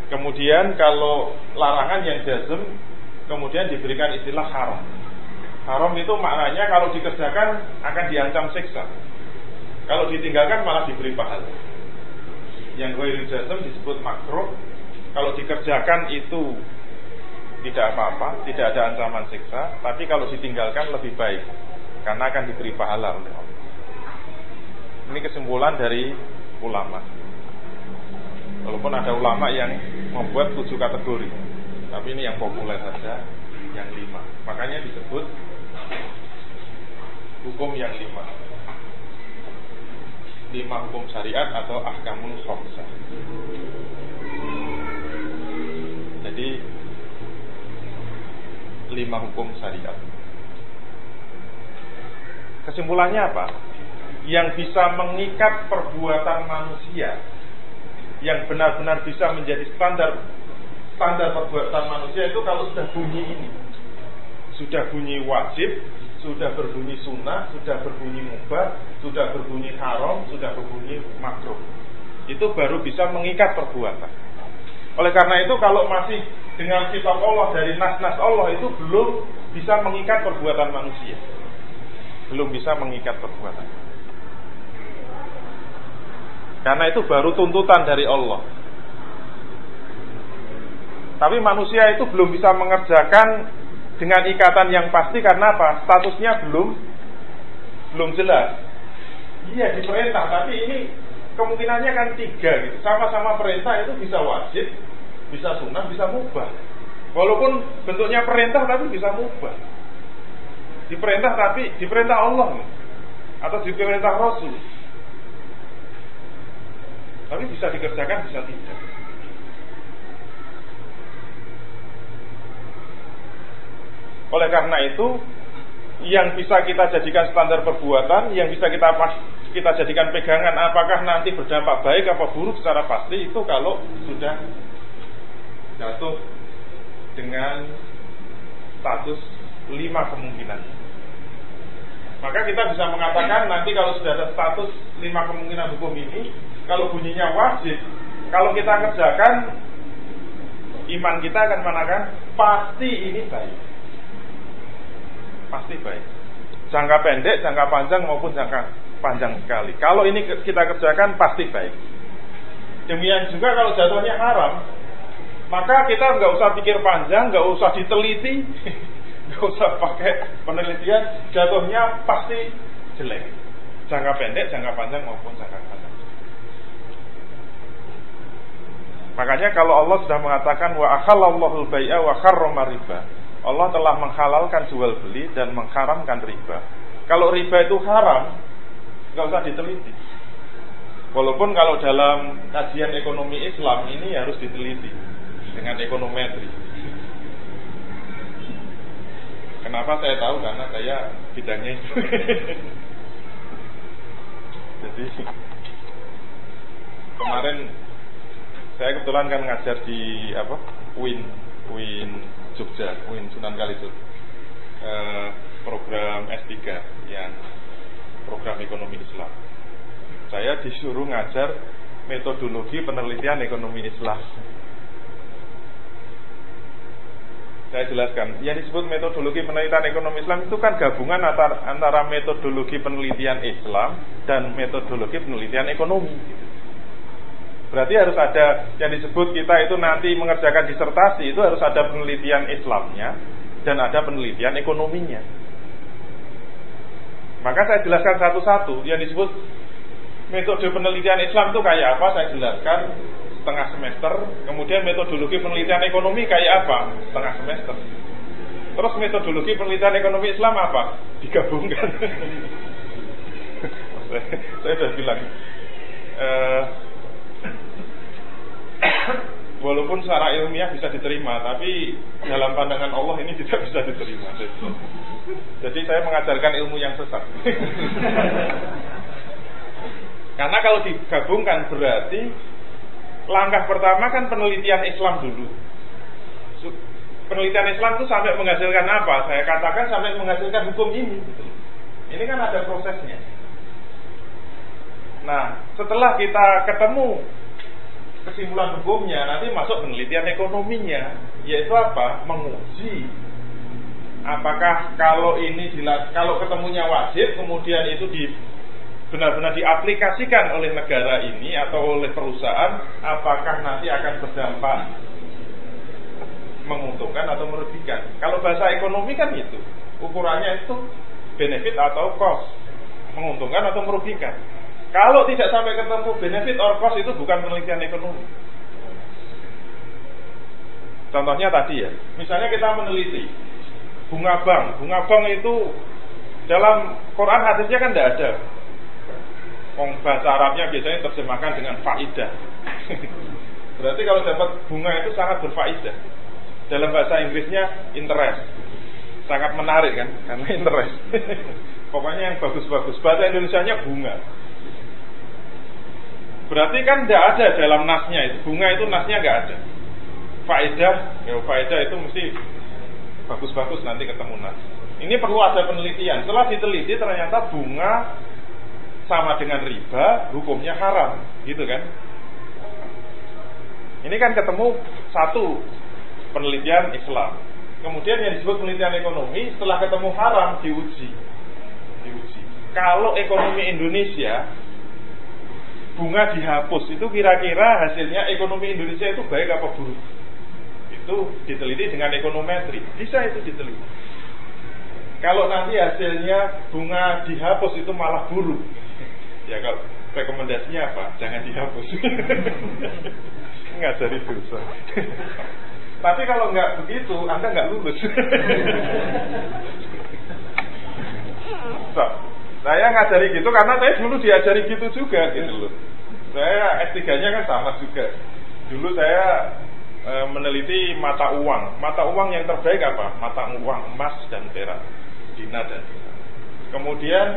Kemudian kalau larangan yang jazm, kemudian diberikan istilah haram. Haram itu maknanya kalau dikerjakan akan diancam siksa. Kalau ditinggalkan malah diberi pahala yang ghairul jazm disebut makruh kalau dikerjakan itu tidak apa-apa, tidak ada ancaman siksa, tapi kalau ditinggalkan lebih baik karena akan diberi pahala oleh Allah. Ini kesimpulan dari ulama. Walaupun ada ulama yang membuat tujuh kategori, tapi ini yang populer saja, yang lima. Makanya disebut hukum yang lima lima hukum syariat atau ahkamul khomsah. Jadi lima hukum syariat. Kesimpulannya apa? Yang bisa mengikat perbuatan manusia yang benar-benar bisa menjadi standar standar perbuatan manusia itu kalau sudah bunyi ini sudah bunyi wajib, sudah berbunyi sunnah, sudah berbunyi mubah, sudah berbunyi haram, sudah berbunyi makruh. Itu baru bisa mengikat perbuatan. Oleh karena itu kalau masih dengan kitab Allah dari nas-nas Allah itu belum bisa mengikat perbuatan manusia. Belum bisa mengikat perbuatan. Karena itu baru tuntutan dari Allah. Tapi manusia itu belum bisa mengerjakan dengan ikatan yang pasti karena apa? Statusnya belum belum jelas. Iya diperintah, tapi ini kemungkinannya kan tiga gitu. Sama-sama perintah itu bisa wajib, bisa sunnah, bisa mubah. Walaupun bentuknya perintah tapi bisa mubah. Diperintah tapi diperintah Allah atau diperintah Rasul. Tapi bisa dikerjakan, bisa tidak. Oleh karena itu, yang bisa kita jadikan standar perbuatan, yang bisa kita kita jadikan pegangan apakah nanti berdampak baik apa buruk secara pasti itu kalau sudah jatuh dengan status lima kemungkinan. Maka kita bisa mengatakan nanti kalau sudah ada status lima kemungkinan hukum ini, kalau bunyinya wajib, kalau kita kerjakan, iman kita akan mengatakan pasti ini baik pasti baik. Jangka pendek, jangka panjang maupun jangka panjang sekali. Kalau ini kita kerjakan pasti baik. Demikian juga kalau jatuhnya haram, maka kita nggak usah pikir panjang, nggak usah diteliti, nggak usah pakai penelitian, jatuhnya pasti jelek. Jangka pendek, jangka panjang maupun jangka panjang. Makanya kalau Allah sudah mengatakan wa akhalallahu bai'a wa harrama riba. Allah telah menghalalkan jual beli dan mengharamkan riba. Kalau riba itu haram, nggak usah diteliti. Walaupun kalau dalam kajian ekonomi Islam ini harus diteliti dengan ekonometri. Kenapa saya tahu? Karena saya bidangnya itu. Jadi kemarin saya kebetulan kan ngajar di apa Win Win Jogja, UIN Sunan Kalijaga. Eh, program S3 yang program ekonomi Islam. Saya disuruh ngajar metodologi penelitian ekonomi Islam. Saya jelaskan, yang disebut metodologi penelitian ekonomi Islam itu kan gabungan antara, antara metodologi penelitian Islam dan metodologi penelitian ekonomi. Berarti harus ada yang disebut kita itu nanti mengerjakan disertasi itu harus ada penelitian Islamnya dan ada penelitian ekonominya. Maka saya jelaskan satu-satu yang disebut metode penelitian Islam itu kayak apa saya jelaskan setengah semester. Kemudian metodologi penelitian ekonomi kayak apa setengah semester. Terus metodologi penelitian ekonomi Islam apa? Digabungkan. saya sudah bilang. Uh, walaupun secara ilmiah bisa diterima, tapi dalam pandangan Allah ini tidak bisa diterima. Jadi saya mengajarkan ilmu yang sesat. Karena kalau digabungkan berarti langkah pertama kan penelitian Islam dulu. Penelitian Islam itu sampai menghasilkan apa? Saya katakan sampai menghasilkan hukum ini. Ini kan ada prosesnya. Nah, setelah kita ketemu kesimpulan hukumnya nanti masuk penelitian ekonominya yaitu apa? Menguji apakah kalau ini jelas kalau ketemunya wajib kemudian itu di benar-benar diaplikasikan oleh negara ini atau oleh perusahaan apakah nanti akan berdampak menguntungkan atau merugikan? Kalau bahasa ekonomi kan itu ukurannya itu benefit atau cost menguntungkan atau merugikan kalau tidak sampai ketemu benefit or cost itu bukan penelitian ekonomi. Contohnya tadi ya, misalnya kita meneliti bunga bank. Bunga bank itu dalam Quran hadisnya kan tidak ada. Wong bahasa Arabnya biasanya terjemahkan dengan faidah. Berarti kalau dapat bunga itu sangat berfaidah. Dalam bahasa Inggrisnya interest. Sangat menarik kan, karena interest. Pokoknya yang bagus-bagus. Bahasa Indonesia-nya bunga. Berarti kan tidak ada dalam nasnya itu. Bunga itu nasnya nggak ada. Faedah, ya faedah itu mesti bagus-bagus nanti ketemu nas. Ini perlu ada penelitian. Setelah diteliti ternyata bunga sama dengan riba, hukumnya haram, gitu kan? Ini kan ketemu satu penelitian Islam. Kemudian yang disebut penelitian ekonomi setelah ketemu haram diuji. Diuji. Kalau ekonomi Indonesia bunga dihapus itu kira-kira hasilnya ekonomi Indonesia itu baik apa buruk? Itu diteliti dengan ekonometri. Bisa itu diteliti. Kalau nanti hasilnya bunga dihapus itu malah buruk. Ya kalau rekomendasinya apa? Jangan dihapus. Nggak jadi dosa. Tapi kalau nggak begitu, Anda nggak lulus. so, saya ngajari gitu karena saya dulu diajari gitu juga gitu loh. Saya S3-nya kan sama juga. Dulu saya e, meneliti mata uang. Mata uang yang terbaik apa? Mata uang emas dan perak dinar dan Kemudian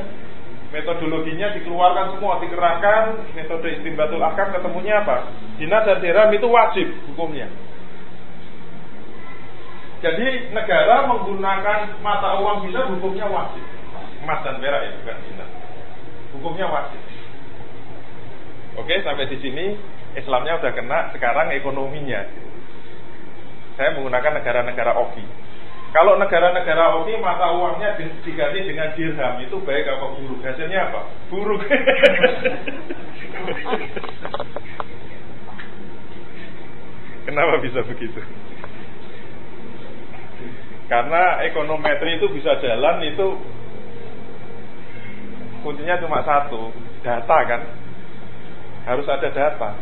metodologinya dikeluarkan semua, dikerahkan metode istimbatul akam ketemunya apa? Dinar dan dirham itu wajib hukumnya. Jadi negara menggunakan mata uang bisa hukumnya wajib. Emas dan perak itu kan dinar. Hukumnya wajib. Oke, sampai di sini Islamnya udah kena, sekarang ekonominya. Saya menggunakan negara-negara OKI. Kalau negara-negara oke mata uangnya diganti dengan dirham itu baik apa buruk? Hasilnya apa? Buruk. Kenapa bisa begitu? Karena ekonometri itu bisa jalan itu kuncinya cuma satu, data kan. Harus ada data.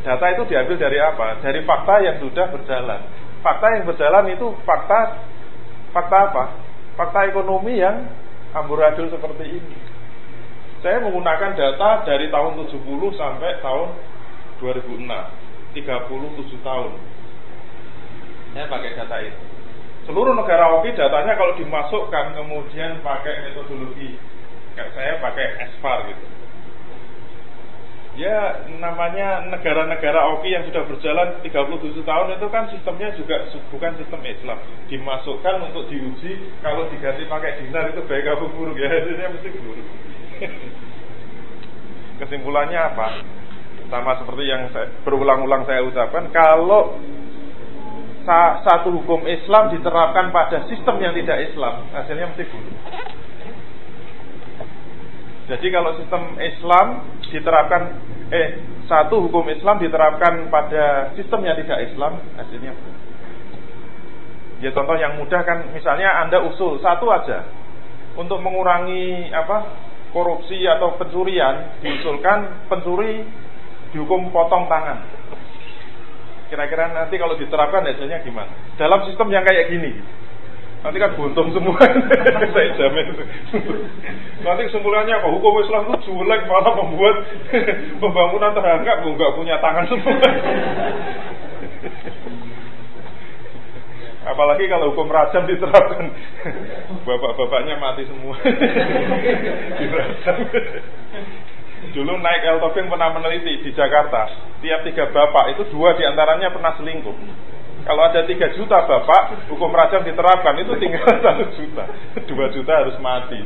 Data itu diambil dari apa? Dari fakta yang sudah berjalan fakta yang berjalan itu fakta fakta apa? Fakta ekonomi yang amburadul seperti ini. Saya menggunakan data dari tahun 70 sampai tahun 2006. 37 tahun. Saya pakai data itu. Seluruh negara oki datanya kalau dimasukkan kemudian pakai metodologi saya pakai SPAR gitu. Ya namanya negara-negara oki yang sudah berjalan 37 tahun itu kan sistemnya juga bukan sistem Islam. Dimasukkan untuk diuji kalau diganti pakai dinar itu baik apa buruk ya. Hasilnya mesti buruk. Kesimpulannya apa? Sama seperti yang saya, berulang-ulang saya ucapkan kalau satu hukum Islam diterapkan pada sistem yang tidak Islam hasilnya mesti buruk jadi kalau sistem Islam diterapkan eh satu hukum Islam diterapkan pada sistem yang tidak Islam, hasilnya Ya contoh yang mudah kan misalnya Anda usul satu aja untuk mengurangi apa korupsi atau pencurian diusulkan pencuri dihukum potong tangan. Kira-kira nanti kalau diterapkan hasilnya gimana? Dalam sistem yang kayak gini, Nanti kan buntung semua. Saya jamin. Nanti kesimpulannya apa? Hukum Islam itu jelek malah membuat pembangunan terhanggap nggak punya tangan semua. Apalagi kalau hukum rajam diterapkan, bapak-bapaknya mati semua. Dulu naik El pernah meneliti di Jakarta, tiap tiga bapak itu dua di antaranya pernah selingkuh. Kalau ada tiga juta bapak, hukum rajam diterapkan itu tinggal satu juta, dua juta harus mati.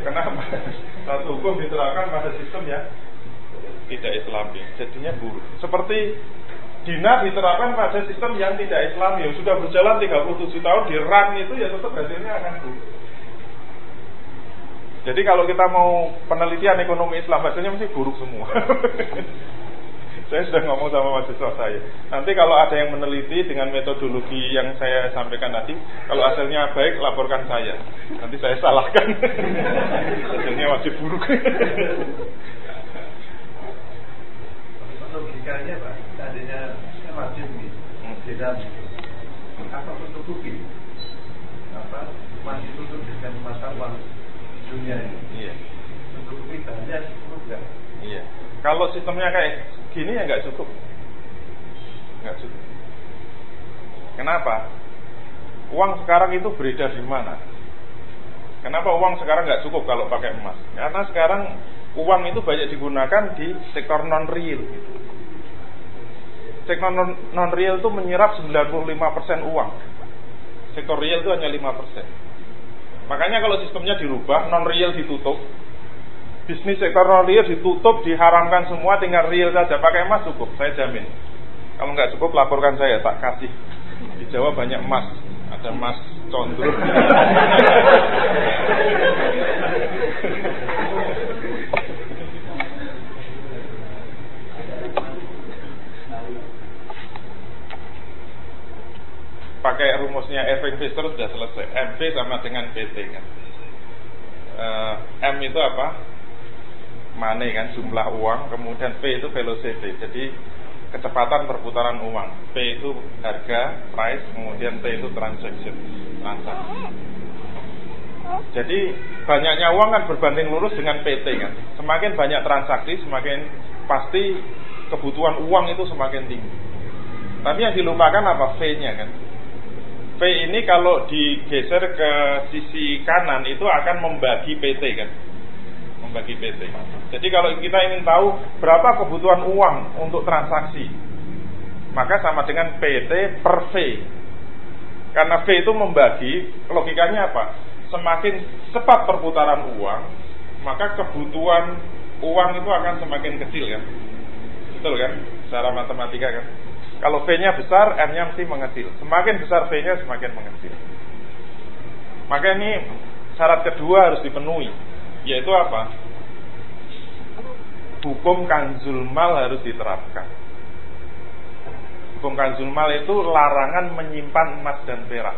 Kenapa? Satu hukum diterapkan pada sistem ya tidak Islami, jadinya buruk. Seperti dinar diterapkan pada sistem yang tidak Islami, yang sudah berjalan 37 tahun di run itu ya tetap hasilnya akan buruk. Jadi kalau kita mau penelitian ekonomi Islam hasilnya mesti buruk semua. saya sudah ngomong sama mahasiswa saya. Nanti kalau ada yang meneliti dengan metodologi yang saya sampaikan tadi, kalau hasilnya baik laporkan saya. Nanti saya salahkan. hasilnya masih buruk. logikanya pak, tadinya wajib nih, tidak apa mencukupi apa masih tutup dengan masa uang dunia ini. Iya. Banyak? Iya. Kalau sistemnya kayak gini ya nggak cukup. Nggak cukup. Kenapa? Uang sekarang itu beredar di mana? Kenapa uang sekarang nggak cukup kalau pakai emas? Karena sekarang uang itu banyak digunakan di sektor non real sektor non real itu menyerap 95% uang. Sektor real itu hanya 5%. Makanya kalau sistemnya dirubah, non real ditutup, bisnis sektor real ditutup, diharamkan semua, tinggal real saja. Pakai emas cukup, saya jamin. Kalau nggak cukup, laporkan saya, tak kasih. Di Jawa banyak emas, ada emas condro. pakai rumusnya Erwin Fischer sudah selesai. MV sama dengan PT kan. Uh, M itu apa? Money kan, jumlah uang. Kemudian P itu velocity. Jadi kecepatan perputaran uang. P itu harga, price. Kemudian T itu transaction, transaksi. Jadi banyaknya uang kan berbanding lurus dengan PT kan. Semakin banyak transaksi, semakin pasti kebutuhan uang itu semakin tinggi. Tapi yang dilupakan apa? V-nya kan V ini kalau digeser ke sisi kanan itu akan membagi PT kan membagi PT jadi kalau kita ingin tahu berapa kebutuhan uang untuk transaksi maka sama dengan PT per V karena V itu membagi logikanya apa semakin cepat perputaran uang maka kebutuhan uang itu akan semakin kecil kan betul kan secara matematika kan kalau V-nya besar, R-nya mesti mengecil. Semakin besar V-nya, semakin mengecil. Maka ini syarat kedua harus dipenuhi. Yaitu apa? Hukum kanzul mal harus diterapkan. Hukum kanzul mal itu larangan menyimpan emas dan perak.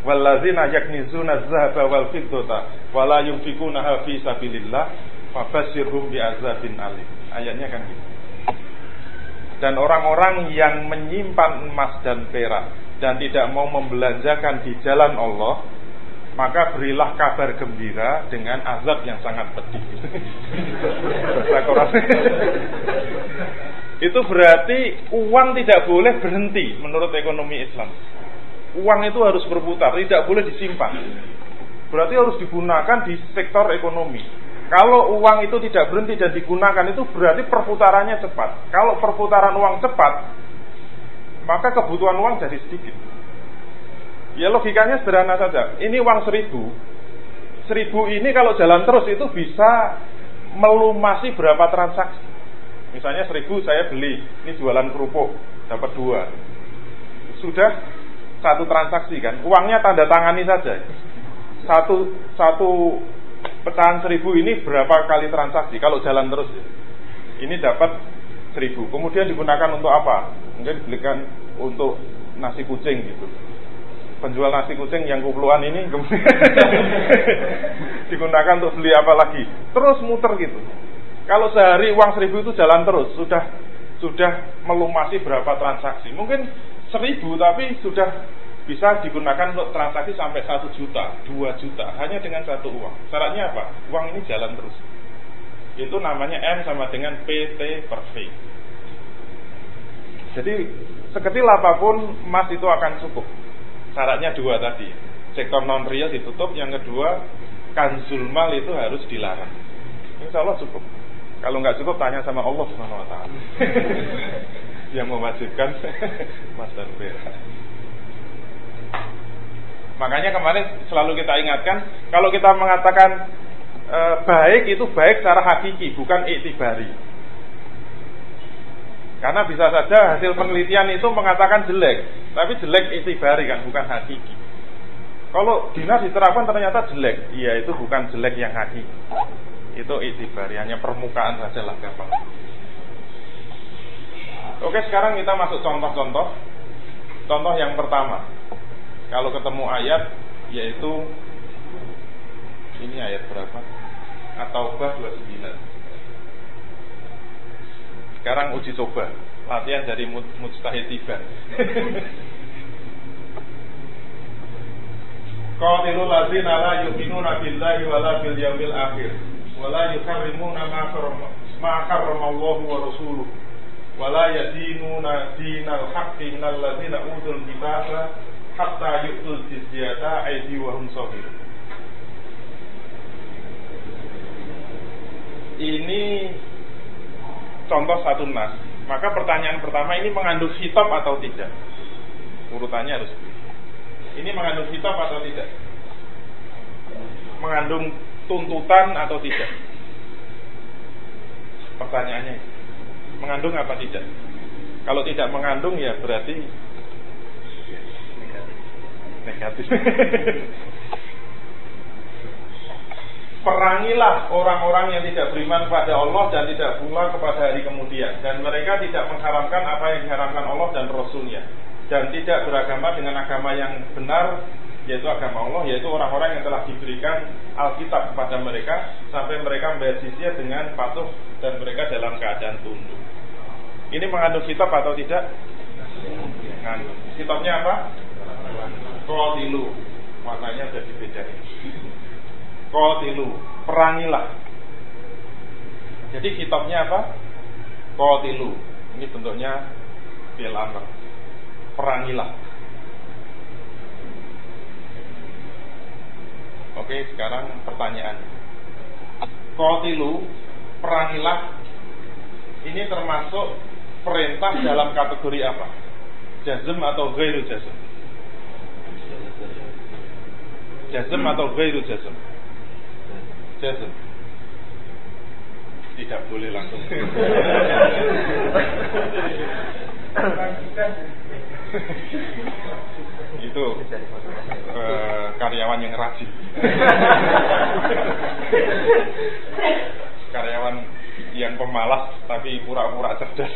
Wallazina yaknizuna zahaba wal fiddata wala yunfikunaha fi sabilillah fabashshirhum bi'azabin alim. Ayatnya kan gitu dan orang-orang yang menyimpan emas dan perak dan tidak mau membelanjakan di jalan Allah maka berilah kabar gembira dengan azab yang sangat pedih. itu berarti uang tidak boleh berhenti menurut ekonomi Islam. Uang itu harus berputar, tidak boleh disimpan. Berarti harus digunakan di sektor ekonomi. Kalau uang itu tidak berhenti dan digunakan itu berarti perputarannya cepat. Kalau perputaran uang cepat, maka kebutuhan uang jadi sedikit. Ya logikanya sederhana saja. Ini uang seribu. Seribu ini kalau jalan terus itu bisa melumasi berapa transaksi. Misalnya seribu saya beli, ini jualan kerupuk, dapat dua. Sudah satu transaksi kan. Uangnya tanda tangani saja. Satu satu pecahan seribu ini berapa kali transaksi kalau jalan terus ini dapat seribu kemudian digunakan untuk apa mungkin dibelikan untuk nasi kucing gitu penjual nasi kucing yang kupluan ini digunakan untuk beli apa lagi terus muter gitu kalau sehari uang seribu itu jalan terus sudah sudah melumasi berapa transaksi mungkin seribu tapi sudah bisa digunakan untuk transaksi sampai satu juta, dua juta, hanya dengan satu uang. Syaratnya apa? Uang ini jalan terus. Itu namanya M sama dengan PT per V. Jadi sekecil apa pun emas itu akan cukup. Syaratnya dua tadi. Sektor non real ditutup, yang kedua kanzul mal itu harus dilarang. Insya Allah cukup. Kalau nggak cukup tanya sama Allah Subhanahu Wa Taala yang mewajibkan emas dan. Makanya kemarin selalu kita ingatkan, kalau kita mengatakan e, baik itu baik secara hakiki, bukan iktibari. Karena bisa saja hasil penelitian itu mengatakan jelek, tapi jelek iktibari kan, bukan hakiki. Kalau dinas diterapkan ternyata jelek, iya itu bukan jelek yang hakiki. Itu iktibari, hanya permukaan saja lah gampang. Oke, sekarang kita masuk contoh-contoh. Contoh yang pertama, kalau ketemu ayat yaitu ini ayat berapa? At-Taubah 29. Sekarang uji coba, latihan dari mujtahid tiba. Qatilul ladzina la yu'minuna billahi wala bil yaumil akhir. Wala yuharrimuna ma harrama ma harrama Allah wa rasuluhu wala yadinuna dinal haqqi minal ladzina utul kitaba hatta yu'tul jizyata aidi wa hum Ini contoh satu nas. Maka pertanyaan pertama ini mengandung hitam atau tidak? Urutannya harus Ini mengandung kitab atau tidak? Mengandung tuntutan atau tidak? Pertanyaannya Mengandung apa tidak? Kalau tidak mengandung ya berarti negatif. Perangilah orang-orang yang tidak beriman kepada Allah dan tidak pula kepada hari kemudian. Dan mereka tidak mengharamkan apa yang diharamkan Allah dan Rasulnya. Dan tidak beragama dengan agama yang benar Yaitu agama Allah Yaitu orang-orang yang telah diberikan Alkitab kepada mereka Sampai mereka membayar dengan patuh Dan mereka dalam keadaan tunduk. Ini mengandung kitab atau tidak? Mengandung. Kitabnya apa? Qatilu Maknanya sudah dibedain Qatilu Perangilah Jadi kitabnya apa? Qatilu Ini bentuknya amr Perangilah Oke sekarang pertanyaan Qatilu Perangilah Ini termasuk Perintah dalam kategori apa? Jazm atau gairu jazm? Jazm atau gairu jazm? Jazm. Tidak boleh langsung. Itu uh, karyawan yang rajin. karyawan yang pemalas tapi pura-pura cerdas.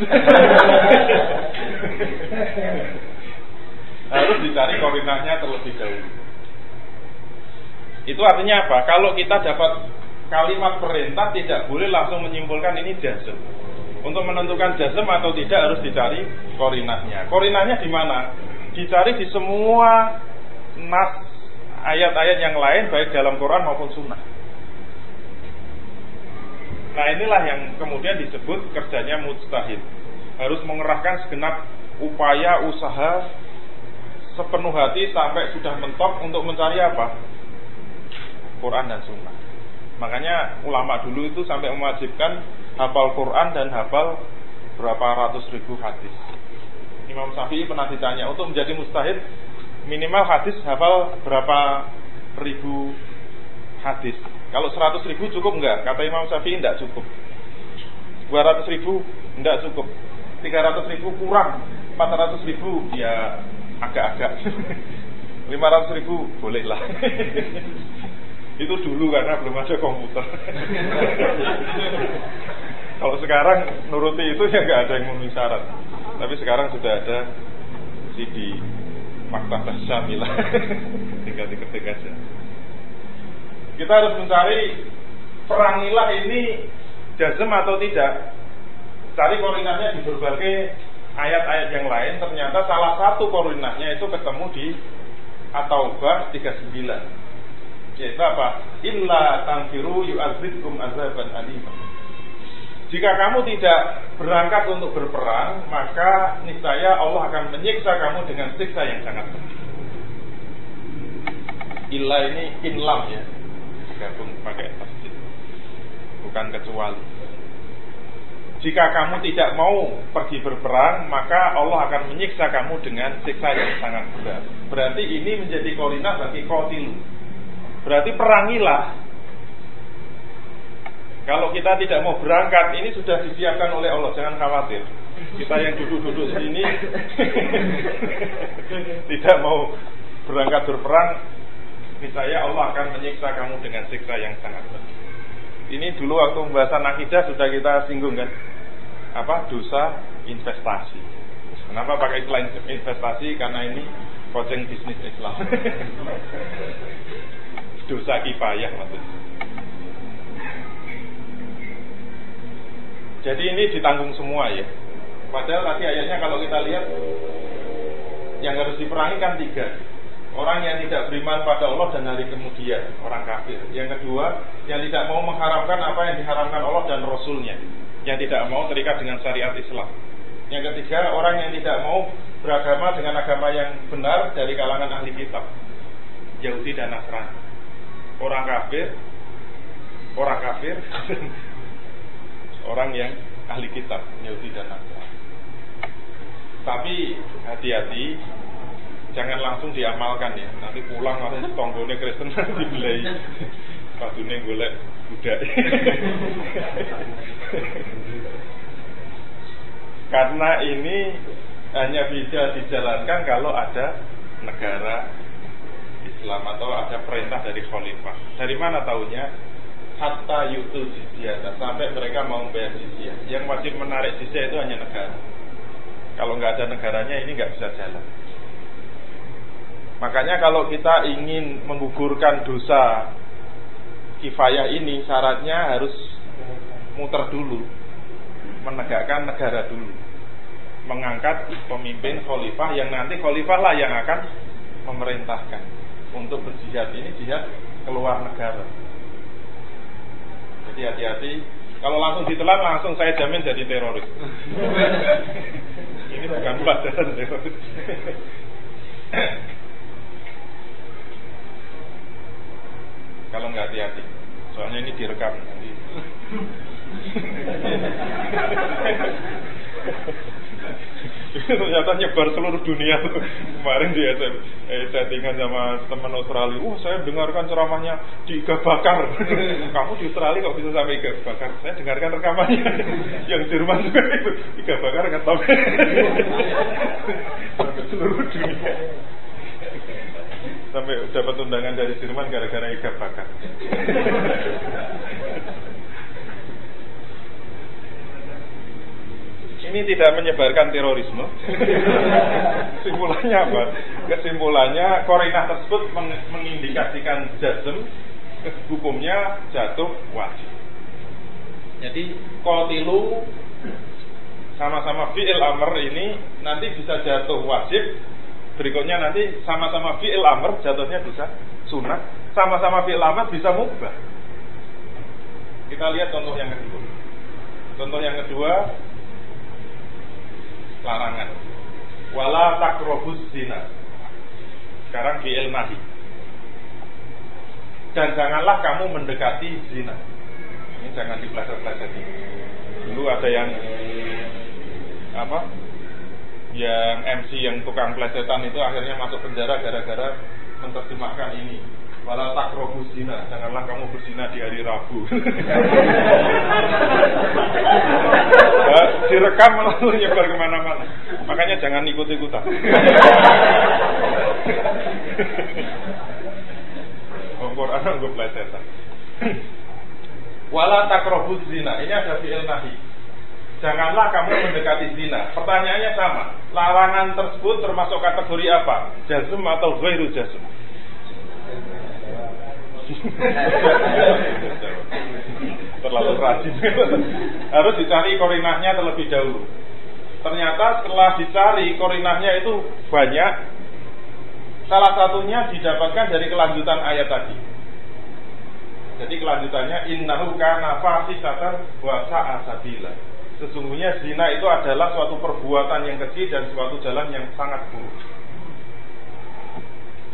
Harus dicari koordinatnya terlebih dahulu. Itu artinya apa? Kalau kita dapat kalimat perintah tidak boleh langsung menyimpulkan ini jazm. Untuk menentukan jazm atau tidak harus dicari korinahnya. Korinahnya di mana? Dicari di semua nas ayat-ayat yang lain baik dalam Quran maupun Sunnah. Nah inilah yang kemudian disebut kerjanya mujtahid. Harus mengerahkan segenap upaya usaha sepenuh hati sampai sudah mentok untuk mencari apa? Quran dan Sunnah. Makanya ulama dulu itu sampai mewajibkan hafal Quran dan hafal berapa ratus ribu hadis. Imam Syafi'i pernah ditanya untuk menjadi mustahid minimal hadis hafal berapa ribu hadis. Kalau seratus ribu cukup enggak? Kata Imam Syafi'i enggak cukup. Dua ratus ribu enggak cukup. Tiga ratus ribu kurang. Empat ratus ribu ya agak-agak. Lima ratus ribu bolehlah. Itu dulu karena belum ada komputer. Kalau sekarang nuruti itu ya nggak ada yang memenuhi syarat. Tapi sekarang sudah ada CD Maktabah Syamilah. Tinggal diketik aja. Kita harus mencari perangilah ini jazm atau tidak. Cari koordinatnya di berbagai ayat-ayat yang lain. Ternyata salah satu koordinatnya itu ketemu di At-Taubah 39 yaitu apa? Illa tangfiru yu'adzibkum azaban alimah. Jika kamu tidak berangkat untuk berperang, maka niscaya Allah akan menyiksa kamu dengan siksa yang sangat pedih. Illa ini inlam ya, gabung pakai tasjid, bukan kecuali. Jika kamu tidak mau pergi berperang, maka Allah akan menyiksa kamu dengan siksa yang sangat berat. Berarti ini menjadi koordinat bagi kotilu Berarti perangilah. Kalau kita tidak mau berangkat, ini sudah disiapkan oleh Allah, jangan khawatir. Kita yang duduk-duduk sini tidak mau berangkat berperang, niscaya Allah akan menyiksa kamu dengan siksa yang sangat berat. Ini dulu waktu pembahasan akidah sudah kita singgung kan? Apa? Dosa investasi. Kenapa pakai istilah investasi? Karena ini coaching bisnis Islam. dosa kifayah maksudnya. Jadi ini ditanggung semua ya. Padahal tadi ayatnya kalau kita lihat yang harus diperangi kan tiga. Orang yang tidak beriman pada Allah dan hari kemudian orang kafir. Yang kedua, yang tidak mau mengharamkan apa yang diharamkan Allah dan Rasulnya. Yang tidak mau terikat dengan syariat Islam. Yang ketiga, orang yang tidak mau beragama dengan agama yang benar dari kalangan ahli kitab. Yahudi dan Nasrani orang kafir, orang kafir, orang yang ahli kitab, Yahudi dan Nasrani. Tapi hati-hati, jangan langsung diamalkan ya. Nanti pulang langsung tonggone Kristen dibelai. Padune golek budak. Karena ini hanya bisa dijalankan kalau ada negara Islam atau ada perintah dari khalifah. Dari mana tahunya? Hatta yutul jizyah sampai mereka mau bayar jizyah. Yang wajib menarik jizyah itu hanya negara. Kalau nggak ada negaranya ini nggak bisa jalan. Makanya kalau kita ingin menggugurkan dosa kifayah ini syaratnya harus muter dulu, menegakkan negara dulu, mengangkat pemimpin khalifah yang nanti khalifah lah yang akan memerintahkan untuk berjihad ini jihad keluar negara. Jadi hati-hati, kalau langsung ditelan langsung saya jamin jadi teroris. ini bukan pelajaran teroris. kalau nggak hati-hati. Soalnya ini direkam nanti. Ternyata nyebar seluruh dunia tuh. Kemarin di SM, eh, chattingan sama teman Australia, uh saya dengarkan ceramahnya di Iga Bakar. Kamu di Australia kok bisa sampai Iga Bakar? Saya dengarkan rekamannya. Yang Jerman juga itu Iga Bakar nggak tahu. seluruh dunia sampai dapat undangan dari Jerman gara-gara Iga Bakar. Ini tidak menyebarkan terorisme. Kesimpulannya apa? Kesimpulannya korinah tersebut mengindikasikan jazm hukumnya jatuh wajib. Jadi kotilu sama-sama fi'il amr ini nanti bisa jatuh wajib berikutnya nanti sama-sama fi'il amr jatuhnya bisa sunnah sama-sama fi'il amr bisa mubah kita lihat contoh yang kedua contoh yang kedua larangan. Wala takrobus zina. Sekarang fi'il nahi dan janganlah kamu mendekati zina. Ini jangan dipelajar-pelajari dulu ada yang apa? Yang MC yang tukang plesetan itu akhirnya masuk penjara gara-gara menerjemahkan ini Walau tak zina, janganlah kamu berzina di hari Rabu. nah, direkam lalu nyebar ke mana-mana. Makanya jangan ikut-ikutan. Quran gue plesetan. Wala takrobus zina. Ini ada fi'il nahi janganlah kamu mendekati zina. Pertanyaannya sama. Larangan tersebut termasuk kategori apa? Jazm atau ghairu jazm? Terlalu rajin. Harus dicari korinahnya terlebih dahulu. Ternyata setelah dicari korinahnya itu banyak. Salah satunya didapatkan dari kelanjutan ayat tadi. Jadi kelanjutannya innahu kana fahisatan wa sa'a sabila Sesungguhnya zina itu adalah suatu perbuatan yang kecil dan suatu jalan yang sangat buruk.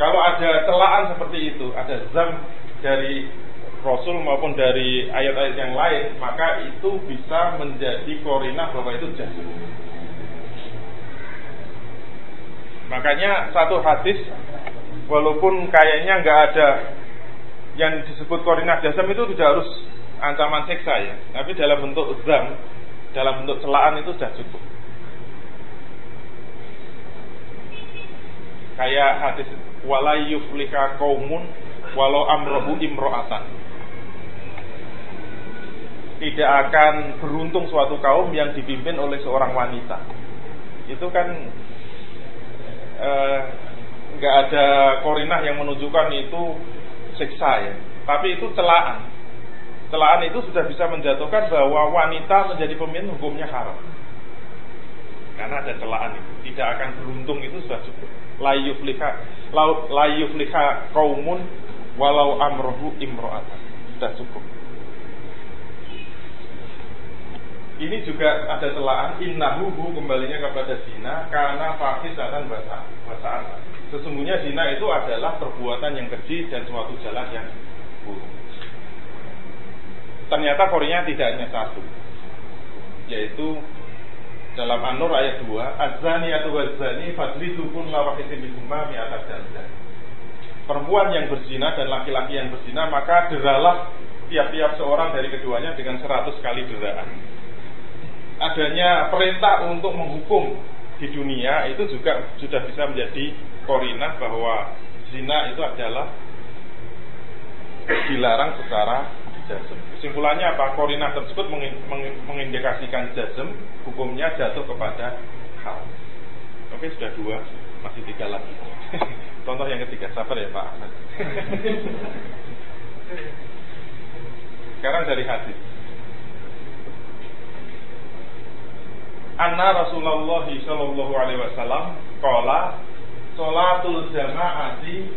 Kalau ada celaan seperti itu, ada zam dari Rasul maupun dari ayat-ayat yang lain, maka itu bisa menjadi korinah bahwa itu jahat. Makanya satu hadis walaupun kayaknya nggak ada yang disebut korinah jasam itu tidak harus ancaman seksa ya, tapi dalam bentuk zam dalam bentuk celaan itu sudah cukup. Kayak hadis wala yuflika kaumun walau amrohu imro'atan. Tidak akan beruntung suatu kaum yang dipimpin oleh seorang wanita. Itu kan eh, nggak eh, ada korinah yang menunjukkan itu siksa ya. Tapi itu celaan celaan itu sudah bisa menjatuhkan bahwa wanita menjadi pemimpin hukumnya haram. Karena ada celaan itu, tidak akan beruntung itu sudah cukup. La yufliha, la yufliha kaumun walau amrohu imro'at. Sudah cukup. Ini juga ada celaan innahu kembalinya kepada zina karena akan bahasa bahasa Sesungguhnya zina itu adalah perbuatan yang keji dan suatu jalan yang buruk ternyata korinnya tidak hanya satu yaitu dalam An-Nur ayat 2, Az-zani atau waz-zani fadlidu kulla wahidin minhuma mi'ata jaldah. Perempuan yang berzina dan laki-laki yang berzina maka deralah tiap-tiap seorang dari keduanya dengan 100 kali deraan. Adanya perintah untuk menghukum di dunia itu juga sudah bisa menjadi korinah bahwa zina itu adalah dilarang secara jazm. Kesimpulannya apa? Korinah tersebut mengindikasikan jazm, hukumnya jatuh kepada hal. Oke, sudah dua, masih tiga lagi. Contoh yang ketiga, sabar ya Pak Ahmad. Sekarang dari hadis. Anna Rasulullah Shallallahu Alaihi Wasallam Kola Solatul Jamaati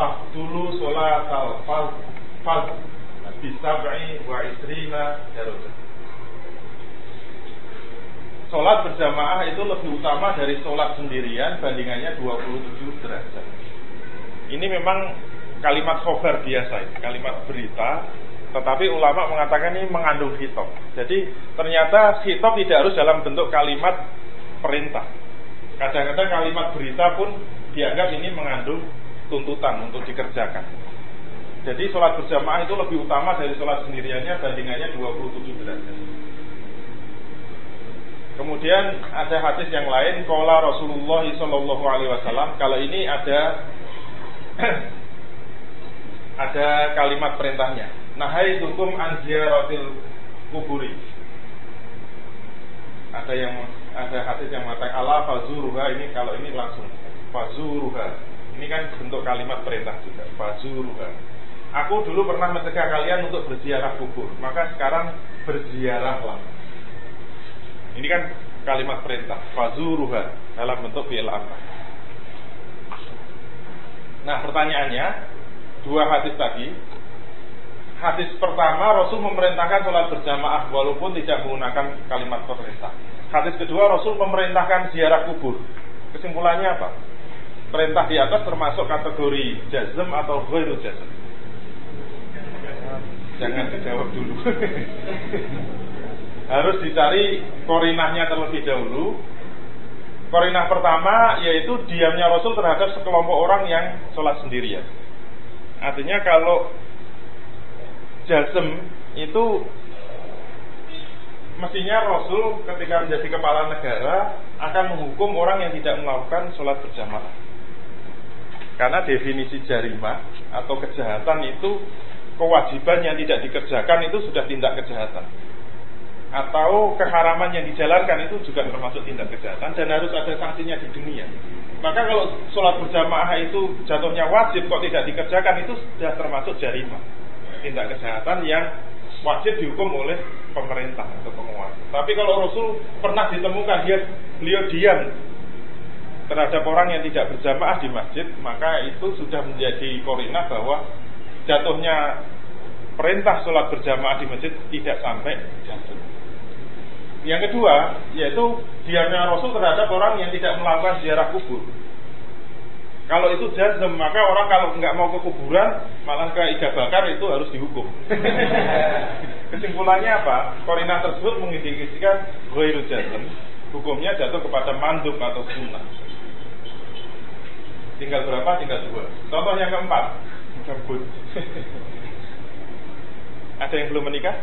Taktulu Solatal Fal bisab'i wa isrina darajat. Sholat berjamaah itu lebih utama dari sholat sendirian bandingannya 27 derajat. Ini memang kalimat khobar biasa, kalimat berita, tetapi ulama mengatakan ini mengandung hitop. Jadi ternyata hitop tidak harus dalam bentuk kalimat perintah. Kadang-kadang kalimat berita pun dianggap ini mengandung tuntutan untuk dikerjakan. Jadi sholat berjamaah itu lebih utama dari sholat sendiriannya bandingannya 27 derajat. Kemudian ada hadis yang lain, Kola Rasulullah Wasallam. Kalau ini ada ada kalimat perintahnya. Nahai tukum anziaratil kuburi. Ada yang ada hadis yang mengatakan Allah fazuruha ini kalau ini langsung fazuruha. Ini kan bentuk kalimat perintah juga fazuruha Aku dulu pernah mencegah kalian untuk berziarah kubur, maka sekarang berziarahlah. Ini kan kalimat perintah, fazuruha dalam bentuk fi'il amr. Nah, pertanyaannya, dua hadis tadi. Hadis pertama Rasul memerintahkan sholat berjamaah walaupun tidak menggunakan kalimat perintah. Hadis kedua Rasul memerintahkan ziarah kubur. Kesimpulannya apa? Perintah di atas termasuk kategori jazm atau ghairu jazm jangan dijawab dulu. Harus dicari korinahnya terlebih dahulu. Korinah pertama yaitu diamnya Rasul terhadap sekelompok orang yang sholat sendirian. Artinya kalau jasem itu mestinya Rasul ketika menjadi kepala negara akan menghukum orang yang tidak melakukan sholat berjamaah. Karena definisi jarimah atau kejahatan itu kewajiban yang tidak dikerjakan itu sudah tindak kejahatan atau keharaman yang dijalankan itu juga termasuk tindak kejahatan dan harus ada sanksinya di dunia. Maka kalau sholat berjamaah itu jatuhnya wajib kok tidak dikerjakan itu sudah termasuk jarimah tindak kejahatan yang wajib dihukum oleh pemerintah atau penguasa. Tapi kalau Rasul pernah ditemukan dia beliau diam terhadap orang yang tidak berjamaah di masjid, maka itu sudah menjadi korinah bahwa jatuhnya perintah sholat berjamaah di masjid tidak sampai jatuh. Yang kedua, yaitu diamnya Rasul terhadap orang yang tidak melakukan ziarah kubur. Kalau itu jazm, maka orang kalau nggak mau ke kuburan, malah ke iga bakar itu harus dihukum. Kesimpulannya apa? Korina tersebut mengindikasikan ghairu jazm. Hukumnya jatuh kepada mandub atau sunnah. Tinggal berapa? Tinggal dua. Contoh yang keempat, cabut. Ada yang belum menikah?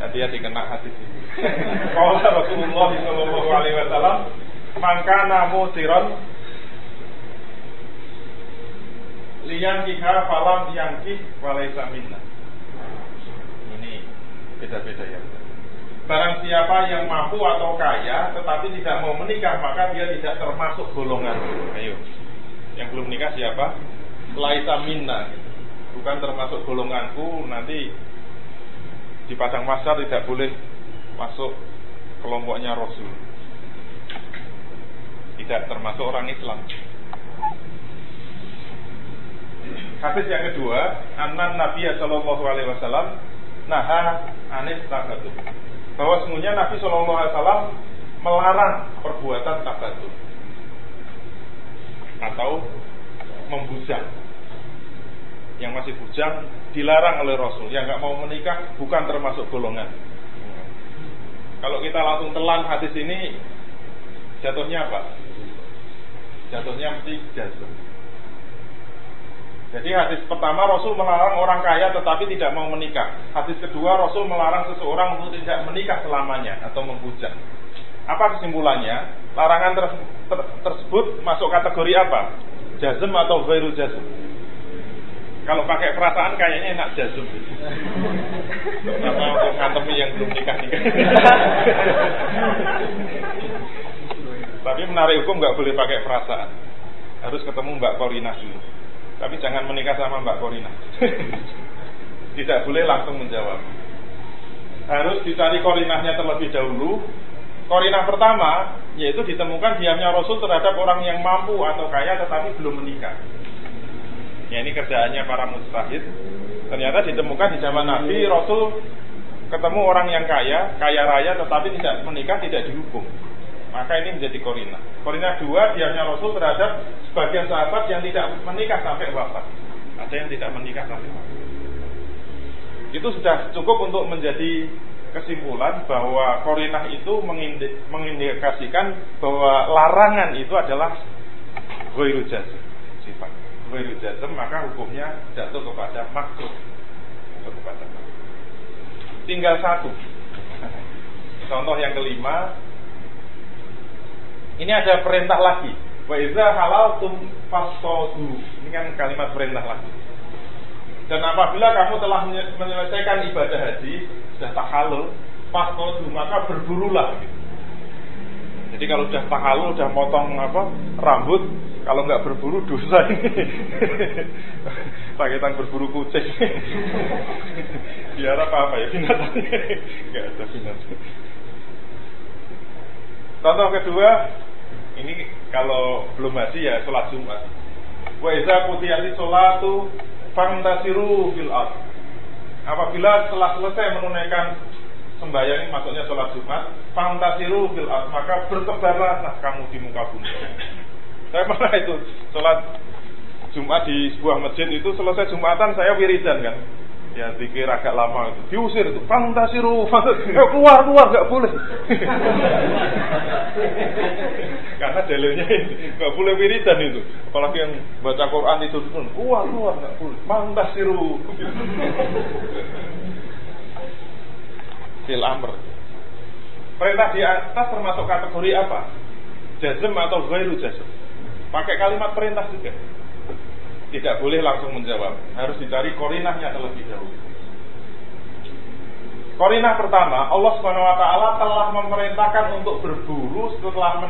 Hati-hati kena hati sih. Kalau Rasulullah Shallallahu Alaihi Wasallam, maka namu siron liang kiha falam yang kih walaisa minna. Ini beda-beda ya. Barang siapa yang mampu atau kaya tetapi tidak mau menikah maka dia tidak termasuk golongan. Ayo. Yang belum menikah siapa? Laisa minna bukan termasuk golonganku nanti di padang masar tidak boleh masuk kelompoknya Rasul tidak termasuk orang Islam Hadis yang kedua, anan Nabi Shallallahu Alaihi Wasallam naha anis tabatu. Bahwa semuanya Nabi Shallallahu Alaihi Wasallam melarang perbuatan tabatu atau membujang yang masih bujang dilarang oleh Rasul. Yang nggak mau menikah bukan termasuk golongan. Kalau kita langsung telan hadis ini jatuhnya apa? Jatuhnya mesti jazm. Jadi hadis pertama Rasul melarang orang kaya tetapi tidak mau menikah. Hadis kedua Rasul melarang seseorang untuk tidak menikah selamanya atau membujang. Apa kesimpulannya? Larangan ter ter tersebut masuk kategori apa? Jazm atau ghairu jazm? Kalau pakai perasaan kayaknya enak jazm. Sama untuk ngantemi yang belum nikah. Tapi menarik hukum nggak boleh pakai perasaan. Harus ketemu Mbak Korina dulu. Tapi jangan menikah sama Mbak Korina. Tidak boleh langsung menjawab. Harus dicari korinahnya terlebih dahulu. Korinah pertama yaitu ditemukan diamnya Rasul terhadap orang yang mampu atau kaya tetapi belum menikah. Ya ini kerjaannya para mustahid. Ternyata ditemukan di zaman Nabi Rasul ketemu orang yang kaya, kaya raya tetapi tidak menikah, tidak dihukum. Maka ini menjadi korina. Korina dua, diamnya Rasul terhadap sebagian sahabat yang tidak menikah sampai wafat. Ada yang tidak menikah sampai wafat. Itu sudah cukup untuk menjadi kesimpulan bahwa korinah itu mengindikasikan bahwa larangan itu adalah jazm sifat ghairu jazm maka hukumnya jatuh kepada maksud jatuh kepada maksud tinggal satu contoh yang kelima ini ada perintah lagi. Wa iza halaltum fasodu. Ini kan kalimat perintah lagi. Dan apabila kamu telah menyelesaikan ibadah haji, sudah tak halal, fasodu, maka berburulah. Gitu. Jadi kalau sudah tahalul, sudah potong apa rambut, kalau nggak berburu dosa ini. Paketan berburu kucing. Biar apa apa ya binatang. Nggak ada binatang. Contoh kedua, ini kalau belum haji ya sholat Jumat. Wa iza qutiyati sholatu fantasiru fil ard. Apabila setelah selesai menunaikan sembahyang ini maksudnya sholat Jumat, fantasiru fil maka bertebarlah kamu di muka bumi. Saya pernah itu sholat Jumat di sebuah masjid itu selesai Jumatan saya wiridan kan? Ya pikir agak lama itu. Diusir itu fantasiru fantasiru. Ya, keluar keluar nggak boleh. Karena dalilnya nggak boleh wiridan itu. Apalagi yang baca Quran itu keluar keluar nggak boleh. Fantasiru fil amr. Perintah di atas termasuk kategori apa? Jazm atau ghairu jazm. Pakai kalimat perintah juga tidak boleh langsung menjawab, harus dicari korinahnya terlebih dahulu. Korinah pertama, Allah taala telah memerintahkan untuk berburu setelah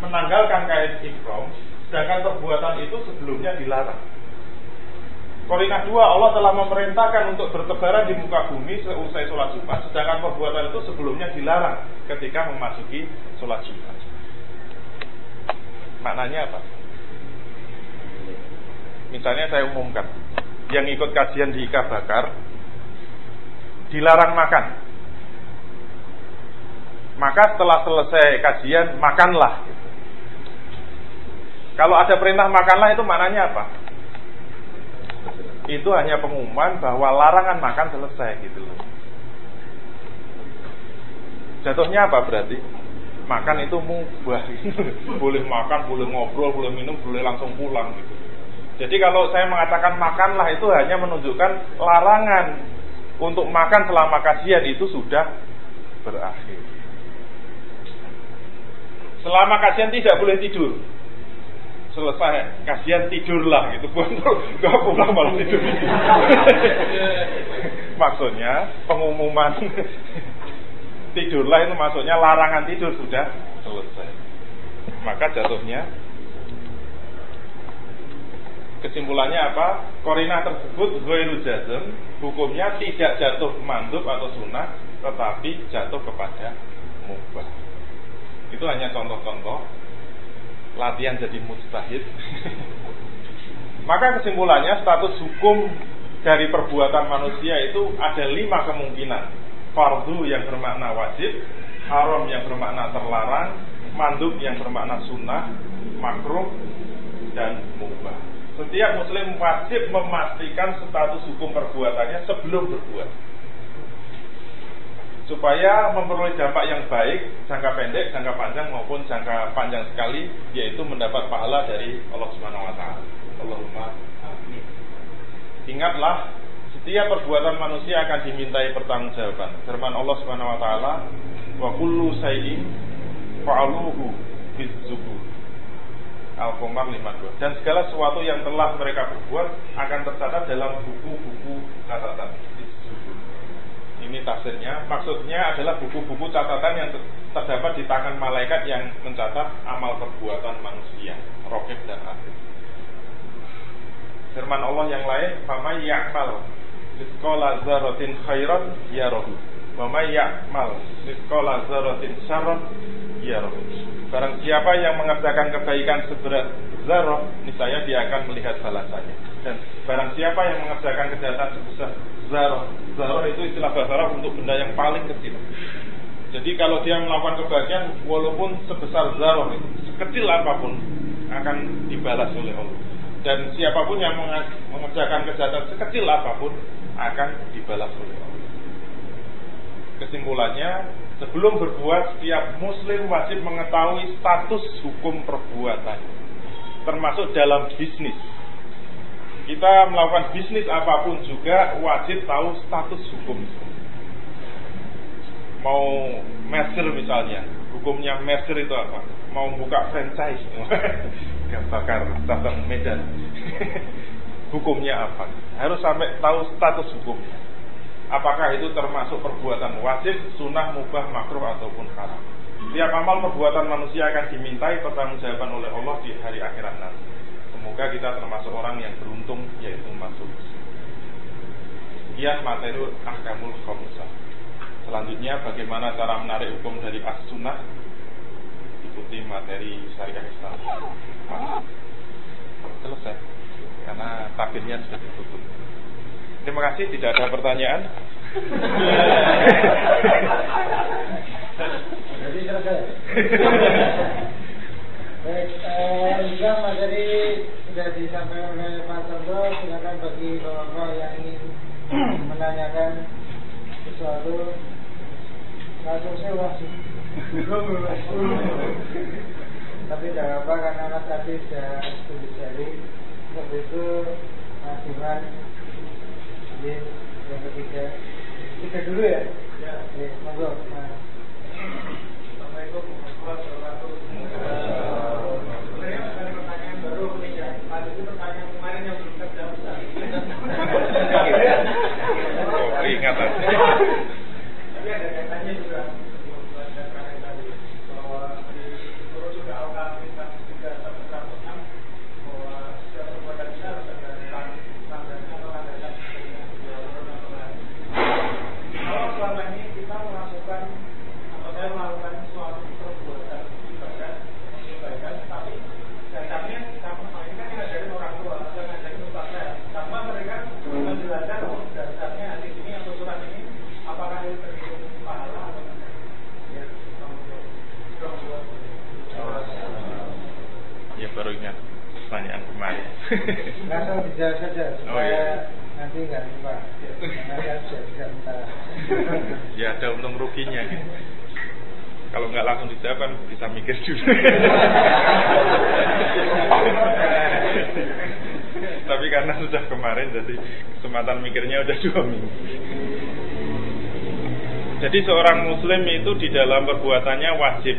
menanggalkan kain ihram, sedangkan perbuatan itu sebelumnya dilarang. Korinah dua, Allah telah memerintahkan untuk bertebaran di muka bumi seusai sholat Jumat, sedangkan perbuatan itu sebelumnya dilarang ketika memasuki sholat Jumat. Maknanya apa? Misalnya saya umumkan, yang ikut kajian di Ika Bakar dilarang makan. Maka setelah selesai kajian makanlah. Kalau ada perintah makanlah itu maknanya apa? Itu hanya pengumuman bahwa larangan makan selesai gitu loh. Jatuhnya apa berarti? Makan itu mubah. boleh makan, boleh ngobrol, boleh minum, boleh langsung pulang gitu. Jadi kalau saya mengatakan makanlah itu hanya menunjukkan larangan untuk makan selama kajian itu sudah berakhir. Selama kajian tidak boleh tidur. Selesai kajian tidurlah gitu. Gak pulang malah tidur. Maksudnya pengumuman tidurlah itu maksudnya larangan tidur sudah selesai. Maka jatuhnya Kesimpulannya apa? Korina tersebut ghairu jazm, hukumnya tidak jatuh mandub atau sunnah, tetapi jatuh kepada mubah. Itu hanya contoh-contoh latihan jadi mustahid. Maka kesimpulannya status hukum dari perbuatan manusia itu ada lima kemungkinan. Fardu yang bermakna wajib, haram yang bermakna terlarang, mandub yang bermakna sunnah, makruh, dan mubah. Setiap muslim wajib memastikan status hukum perbuatannya sebelum berbuat. Supaya memperoleh dampak yang baik jangka pendek, jangka panjang maupun jangka panjang sekali yaitu mendapat pahala dari Allah Subhanahu wa taala. Allahumma amin. Ingatlah setiap perbuatan manusia akan dimintai pertanggungjawaban. Firman Allah Subhanahu wa taala, "Wa kullu shay'in fa'aluhu bizzubur." Al-Qamar 52. Dan segala sesuatu yang telah mereka perbuat akan tercatat dalam buku-buku catatan. Ini tafsirnya. Maksudnya adalah buku-buku catatan yang terdapat di tangan malaikat yang mencatat amal perbuatan manusia, rokib dan atid. Firman Allah yang lain, "Fama ya'mal mithqala dzarratin khairan yarahu, wa may ya'mal mithqala dzarratin syarran yarahu." Barang siapa yang mengerjakan kebaikan seberat zarah, niscaya dia akan melihat balasannya. Dan barang siapa yang mengerjakan kejahatan sebesar zarah, zarah itu istilah bahasa Arab untuk benda yang paling kecil. Jadi kalau dia melakukan kebahagiaan, walaupun sebesar zarah itu, sekecil apa pun, akan dibalas oleh Allah. Dan siapa pun yang mengerjakan kejahatan sekecil apa pun, akan dibalas oleh Allah. Kesimpulannya, Sebelum berbuat, setiap muslim wajib mengetahui status hukum perbuatan. Termasuk dalam bisnis. Kita melakukan bisnis apa pun juga wajib tahu status hukum. Mau merger misalnya, hukumnya merger itu apa? Mau buka franchise, gak bakar catatan medan. hukumnya apa? Harus sampai tahu status hukumnya apakah itu termasuk perbuatan wajib, sunnah, mubah, makruh ataupun haram. Tiap amal perbuatan manusia akan dimintai pertanggungjawaban oleh Allah di hari akhirat nanti. Semoga kita termasuk orang yang beruntung yaitu masuk. Sekian materi ahkamul khamsah. Selanjutnya bagaimana cara menarik hukum dari as-sunnah Ikuti materi syariah Islam Selesai Karena tabirnya sudah ditutup Terima kasih, tidak ada pertanyaan. Jadi selesai. Baik, eh, juga materi sudah disampaikan oleh Pak Chandra. Silakan bagi bapak-bapak yang ingin menanyakan sesuatu. Langsung saya wajib. Tapi tidak apa karena anak tadi sudah tulis jari. Untuk itu Mas Iman jadi yang ketiga Tiga dulu ya? Ya Oke, monggo nah. Assalamualaikum warahmatullahi wabarakatuh Sebenarnya bukan pertanyaan baru ketiga Tadi itu pertanyaan kemarin yang belum terjawab Oh, ingat Tapi ada kaitannya juga Langsung dijawab saja supaya oh, iya. nanti nggak lupa. Nanti aja tidak Ya ada ruginya gitu. Kalau nggak langsung dijawab kan bisa mikir dulu. Tapi karena sudah kemarin jadi kesempatan mikirnya udah dua minggu. Jadi seorang muslim itu di dalam perbuatannya wajib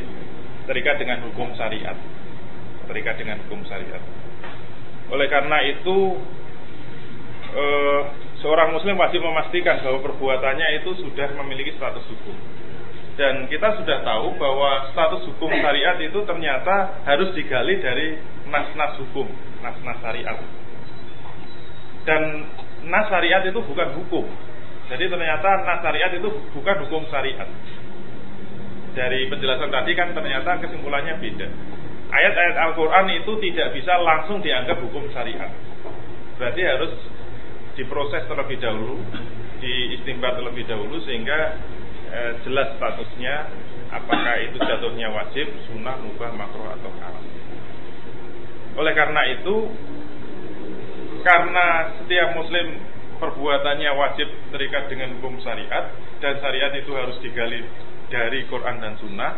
terikat dengan hukum syariat. Terikat dengan hukum syariat. Oleh karena itu eh, seorang muslim wajib memastikan bahwa perbuatannya itu sudah memiliki status hukum. Dan kita sudah tahu bahwa status hukum syariat itu ternyata harus digali dari nas-nas hukum, nas-nas syariat. Dan nas syariat itu bukan hukum. Jadi ternyata nas syariat itu bukan hukum syariat. Dari penjelasan tadi kan ternyata kesimpulannya beda ayat-ayat Al-Quran itu tidak bisa langsung dianggap hukum syariat. Berarti harus diproses terlebih dahulu, diistimbat terlebih dahulu sehingga e, jelas statusnya apakah itu jatuhnya wajib, sunnah, mubah, makruh atau haram. Oleh karena itu, karena setiap muslim perbuatannya wajib terikat dengan hukum syariat dan syariat itu harus digali dari Quran dan Sunnah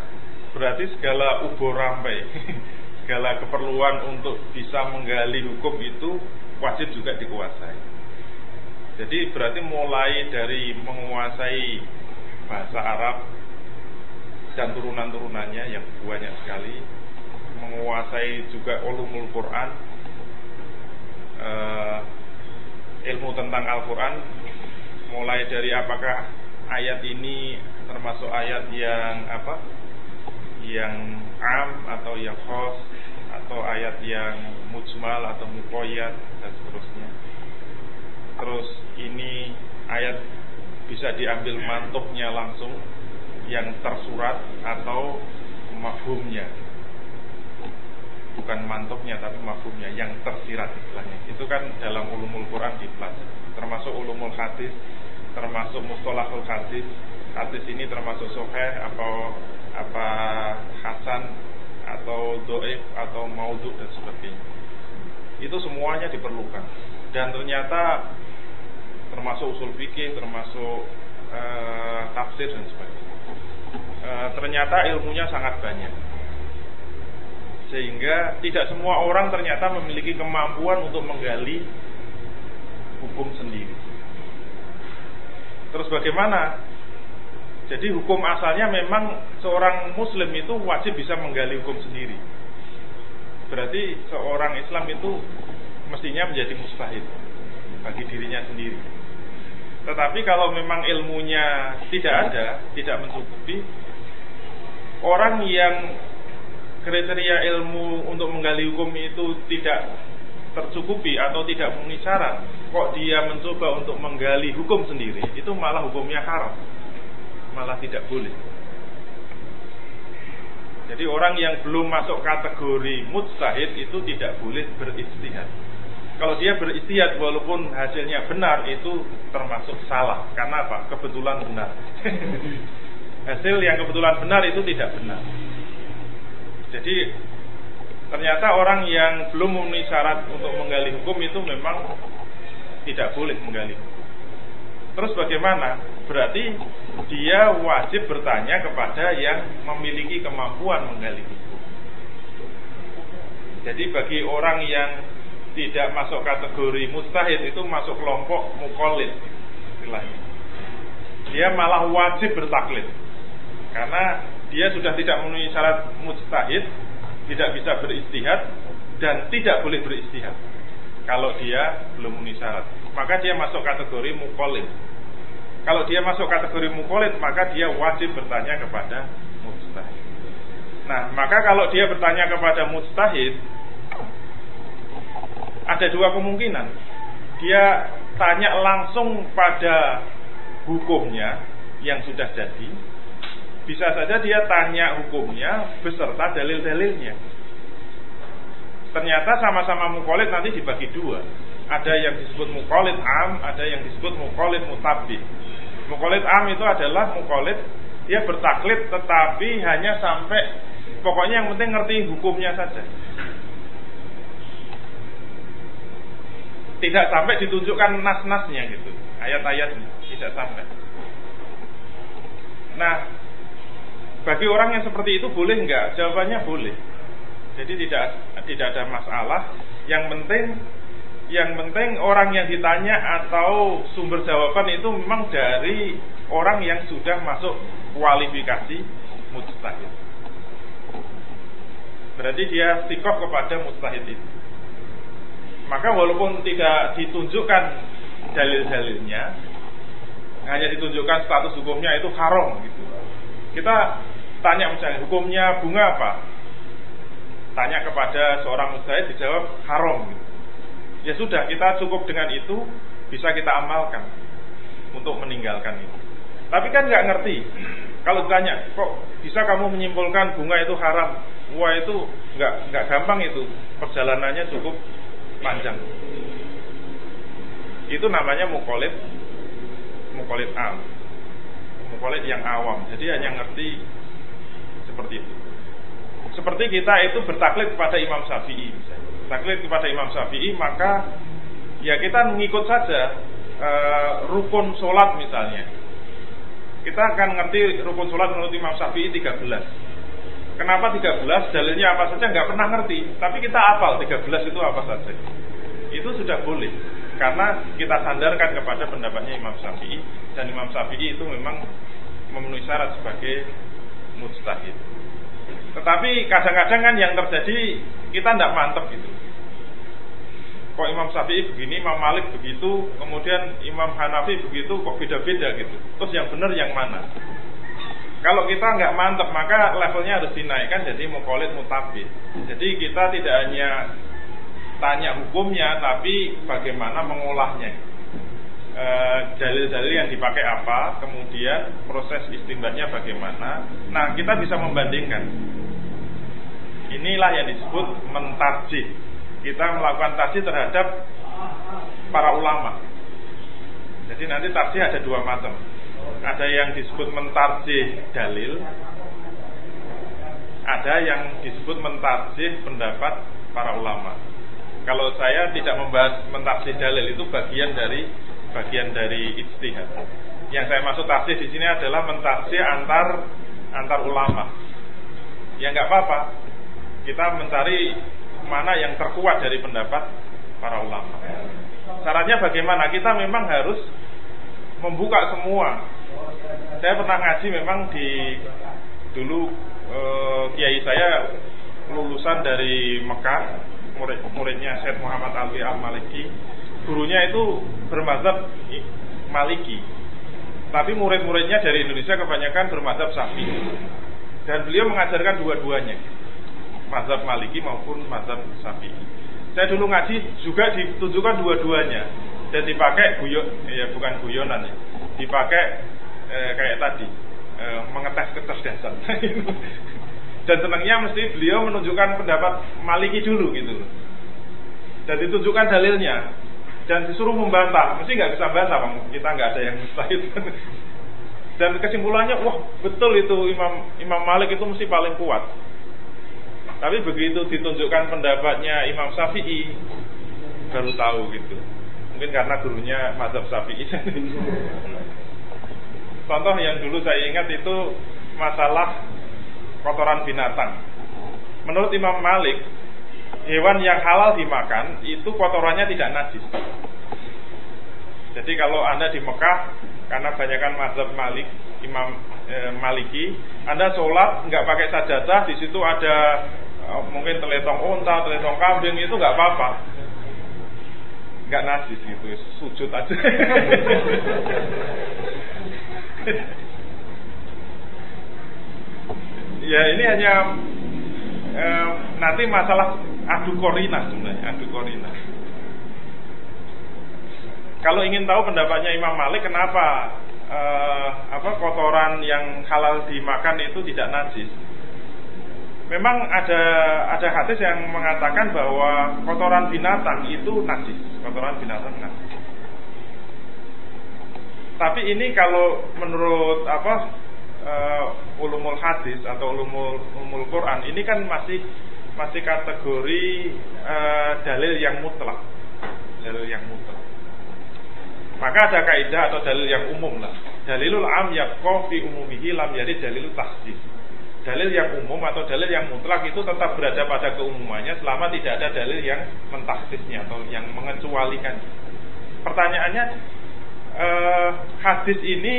berarti segala ubur rampai segala keperluan untuk bisa menggali hukum itu wajib juga dikuasai jadi berarti mulai dari menguasai bahasa Arab dan turunan-turunannya yang banyak sekali menguasai juga ulumul Quran uh, ilmu tentang Al-Quran mulai dari apakah ayat ini termasuk ayat yang apa? Yang am atau yang khos atau ayat yang mujmal atau mukoyat dan seterusnya terus ini ayat bisa diambil mantuknya langsung yang tersurat atau mafhumnya. Bukan mantuknya tapi mafhumnya yang tersirat istilahnya. Itu kan dalam ulumul Quran dipelajari. Termasuk ulumul hadis termasuk mustalahul hadis. Hadis ini termasuk sahih atau apa hasan atau doif atau maudhu dan sebagainya. Itu semuanya diperlukan. Dan ternyata termasuk usul fikih termasuk uh, tafsir dan sebagainya uh, ternyata ilmunya sangat banyak sehingga tidak semua orang ternyata memiliki kemampuan untuk menggali hukum sendiri. Terus bagaimana? Jadi hukum asalnya memang seorang muslim itu wajib bisa menggali hukum sendiri. Berarti seorang Islam itu mestinya menjadi mustahil bagi dirinya sendiri. Tetapi kalau memang ilmunya tidak ada, tidak mencukupi, orang yang kriteria ilmu untuk menggali hukum itu tidak tercukupi atau tidak memenuhi syarat, kok dia mencoba untuk menggali hukum sendiri, itu malah hukumnya haram, malah tidak boleh. Jadi orang yang belum masuk kategori mujtahid itu tidak boleh beristihad. Kalau dia beristihad walaupun hasilnya benar itu termasuk salah. Karena apa? Kebetulan benar. Hasil yang kebetulan benar itu tidak benar. Jadi ternyata orang yang belum memenuhi syarat untuk menggali hukum itu memang tidak boleh menggali. Terus bagaimana? Berarti dia wajib bertanya kepada yang memiliki kemampuan menggali hukum. Jadi bagi orang yang tidak masuk kategori mustahid itu masuk kelompok mukolid Dia malah wajib bertaklid. Karena dia sudah tidak memenuhi syarat mujtahid, tidak bisa beristihad dan tidak boleh beristihad. Kalau dia belum memenuhi syarat, maka dia masuk kategori mukolid. Kalau dia masuk kategori mukolid, maka dia wajib bertanya kepada mujtahid. Nah, maka kalau dia bertanya kepada mujtahid, ada dua kemungkinan. Dia tanya langsung pada hukumnya yang sudah jadi, bisa saja dia tanya hukumnya beserta dalil-dalilnya. Ternyata sama-sama mukolid nanti dibagi dua. Ada yang disebut mukolid am, ada yang disebut mukolid mutabbi. Mukolid am itu adalah mukolid dia bertaklid tetapi hanya sampai pokoknya yang penting ngerti hukumnya saja. Tidak sampai ditunjukkan nas-nasnya gitu, ayat-ayatnya tidak sampai. Nah, bagi orang yang seperti itu boleh enggak? Jawabannya boleh. Jadi tidak tidak ada masalah. Yang penting yang penting orang yang ditanya atau sumber jawaban itu memang dari orang yang sudah masuk kualifikasi mustahid. Berarti dia sikoh kepada mustahid itu. Maka walaupun tidak ditunjukkan dalil-dalilnya, hanya ditunjukkan status hukumnya itu haram gitu. Kita tanya misalnya hukumnya bunga apa? Tanya kepada seorang mujtahid dijawab haram. Ya sudah, kita cukup dengan itu bisa kita amalkan untuk meninggalkan itu. Tapi kan nggak ngerti. Kalau ditanya, kok bisa kamu menyimpulkan bunga itu haram? Wah itu nggak nggak gampang itu. Perjalanannya cukup panjang. Itu namanya mukolid, mukolid am mukolid yang awam. Jadi hanya ngerti seperti itu. Seperti kita itu bertaklid kepada Imam Syafi'i. Taklid kepada Imam Syafi'i maka ya kita mengikut saja uh, rukun sholat misalnya. Kita akan ngerti rukun sholat menurut Imam Syafi'i 13. Kenapa 13? Dalilnya apa saja nggak pernah ngerti. Tapi kita hafal 13 itu apa saja. Itu sudah boleh. Karena kita sandarkan kepada pendapatnya Imam Syafi'i. Dan Imam Syafi'i itu memang memenuhi syarat sebagai mustahid. Tetapi kadang-kadang kan yang terjadi kita tidak mantep gitu kok Imam Syafi'i begini, Imam Malik begitu, kemudian Imam Hanafi begitu, kok beda-beda gitu. Terus yang benar yang mana? Kalau kita nggak mantep maka levelnya harus dinaikkan jadi mukolit mutabid. Jadi kita tidak hanya tanya hukumnya, tapi bagaimana mengolahnya. E, dalil-dalil yang dipakai apa, kemudian proses istimbatnya bagaimana. Nah, kita bisa membandingkan. Inilah yang disebut mentarjih kita melakukan tafsir terhadap para ulama. Jadi nanti tafsir ada dua macam. Ada yang disebut mentarjih dalil, ada yang disebut mentarjih pendapat para ulama. Kalau saya tidak membahas mentarjih dalil itu bagian dari bagian dari ijtihad. Yang saya maksud tafsir di sini adalah mentarjih antar antar ulama. Ya nggak apa-apa. Kita mencari mana yang terkuat dari pendapat para ulama. Syaratnya bagaimana? Kita memang harus membuka semua. Saya pernah ngaji memang di dulu e, kiai saya lulusan dari Mekah, murid muridnya Syed Muhammad Ali Al Maliki. Gurunya itu bermazhab Maliki. Tapi murid-muridnya dari Indonesia kebanyakan bermazhab Syafi'i. Dan beliau mengajarkan dua-duanya mazhab Maliki maupun mazhab Syafi'i. Saya dulu ngaji juga ditunjukkan dua-duanya dan dipakai guyon, ya bukan guyonan ya, dipakai eh, kayak tadi eh, mengetes kecerdasan. dan senangnya mesti beliau menunjukkan pendapat Maliki dulu gitu dan ditunjukkan dalilnya dan disuruh membantah mesti nggak bisa bantah bang kita nggak ada yang mustahil dan kesimpulannya wah betul itu Imam Imam Malik itu mesti paling kuat tapi begitu ditunjukkan pendapatnya Imam Syafi'i baru tahu gitu. Mungkin karena gurunya mazhab Syafi'i. Contoh yang dulu saya ingat itu masalah kotoran binatang. Menurut Imam Malik, hewan yang halal dimakan itu kotorannya tidak najis. Jadi kalau Anda di Mekah karena banyakkan mazhab Malik, Imam e, Maliki, Anda sholat nggak pakai sajadah, di situ ada Oh, mungkin teletong unta, teletong kambing itu nggak apa-apa, nggak najis gitu, sujud aja. ya ini hanya eh, nanti masalah adu korina sebenarnya, adu korina. Kalau ingin tahu pendapatnya Imam Malik, kenapa eh, apa kotoran yang halal dimakan itu tidak najis? memang ada ada hadis yang mengatakan bahwa kotoran binatang itu najis, kotoran binatang najis. Tapi ini kalau menurut apa uh, ulumul hadis atau ulumul, ulumul Quran ini kan masih masih kategori uh, dalil yang mutlak, dalil yang mutlak. Maka ada kaidah atau dalil yang umum lah. Dalilul am yakfi umumihi lam jadi dalilul tahsis dalil yang umum atau dalil yang mutlak itu tetap berada pada keumumannya selama tidak ada dalil yang mentaksisnya atau yang mengecualikan. Pertanyaannya eh, hadis ini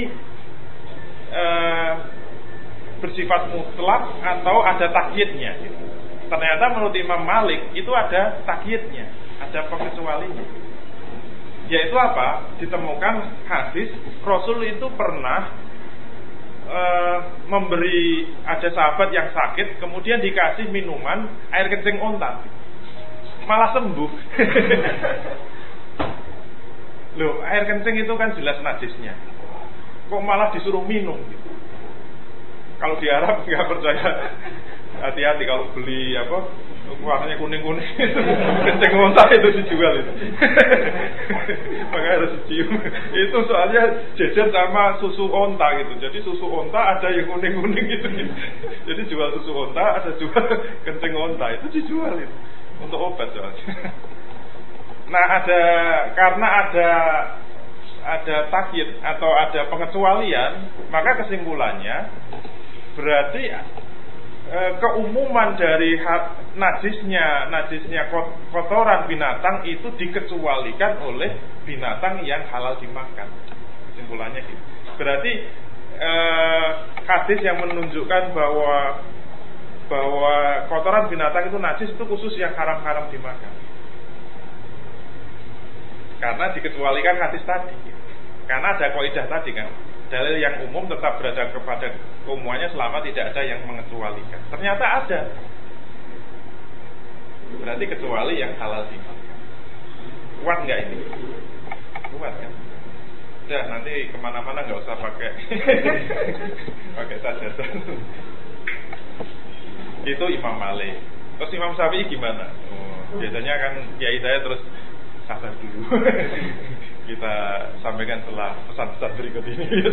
eh, bersifat mutlak atau ada takyidnya? Ternyata menurut Imam Malik itu ada takyidnya, ada pengecualinya. Yaitu apa? Ditemukan hadis Rasul itu pernah Eh, memberi ada sahabat yang sakit, kemudian dikasih minuman air kencing onta, malah sembuh. Loh, air kencing itu kan jelas najisnya. Kok malah disuruh minum? Kalau di Arab nggak percaya, hati-hati kalau beli apa warnanya kuning-kuning. Kencing onta itu dijual itu. Makanya harus dicium. Itu soalnya jejer sama susu onta gitu. Jadi susu onta ada yang kuning-kuning gitu. Jadi jual susu onta ada jual kencing onta itu dijual itu. Untuk obat soalnya nah ada karena ada ada takyid atau ada pengecualian, maka kesimpulannya berarti e, keumuman dari hak najisnya najisnya kotoran binatang itu dikecualikan oleh binatang yang halal dimakan. Kesimpulannya gitu. Berarti e, hadis yang menunjukkan bahwa bahwa kotoran binatang itu najis itu khusus yang haram-haram dimakan. Karena dikecualikan hadis tadi. Karena ada kaidah tadi kan. Dalil yang umum tetap berada kepada keumumannya selama tidak ada yang mengecualikan. Ternyata ada. Berarti kecuali yang halal dimakan. Kuat nggak ini? Kuat kan? Udah nanti ke mana-mana nggak usah pakai pakai saja. Itu Imam Malik. Terus Imam Syafi'i gimana? Oh, biasanya kan kiai saya terus sabar dulu. Kita sampaikan setelah pesan-pesan berikut ini.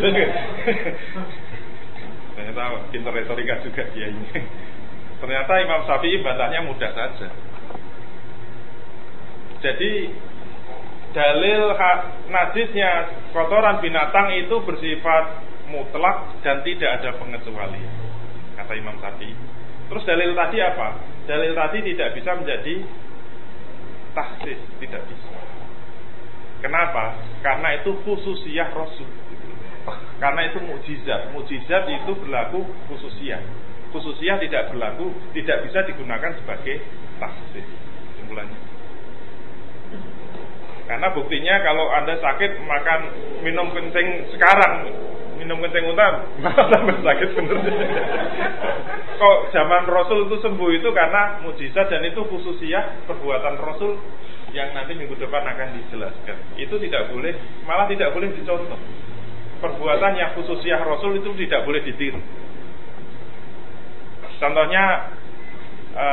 Ternyata pintar retorika juga dia ini. Ternyata Imam Syafi'i bantahnya mudah saja. Jadi dalil najisnya kotoran binatang itu bersifat mutlak dan tidak ada pengecualian. Kata Imam Syafi'i. Terus dalil tadi apa? Dalil tadi tidak bisa menjadi taksis, tidak bisa. Kenapa? Karena itu khususiyah Rasul. Karena itu mukjizat. Mukjizat itu berlaku khususiyah. Khususiyah tidak berlaku, tidak bisa digunakan sebagai taksis. Simpulannya. Karena buktinya kalau Anda sakit makan minum kencing sekarang minum kencing unta tambah sakit bener. Kok zaman Rasul itu sembuh itu karena mujizat dan itu khususnya perbuatan Rasul yang nanti minggu depan akan dijelaskan. Itu tidak boleh, malah tidak boleh dicontoh. Perbuatan yang khususnya Rasul itu tidak boleh ditiru. Contohnya, e,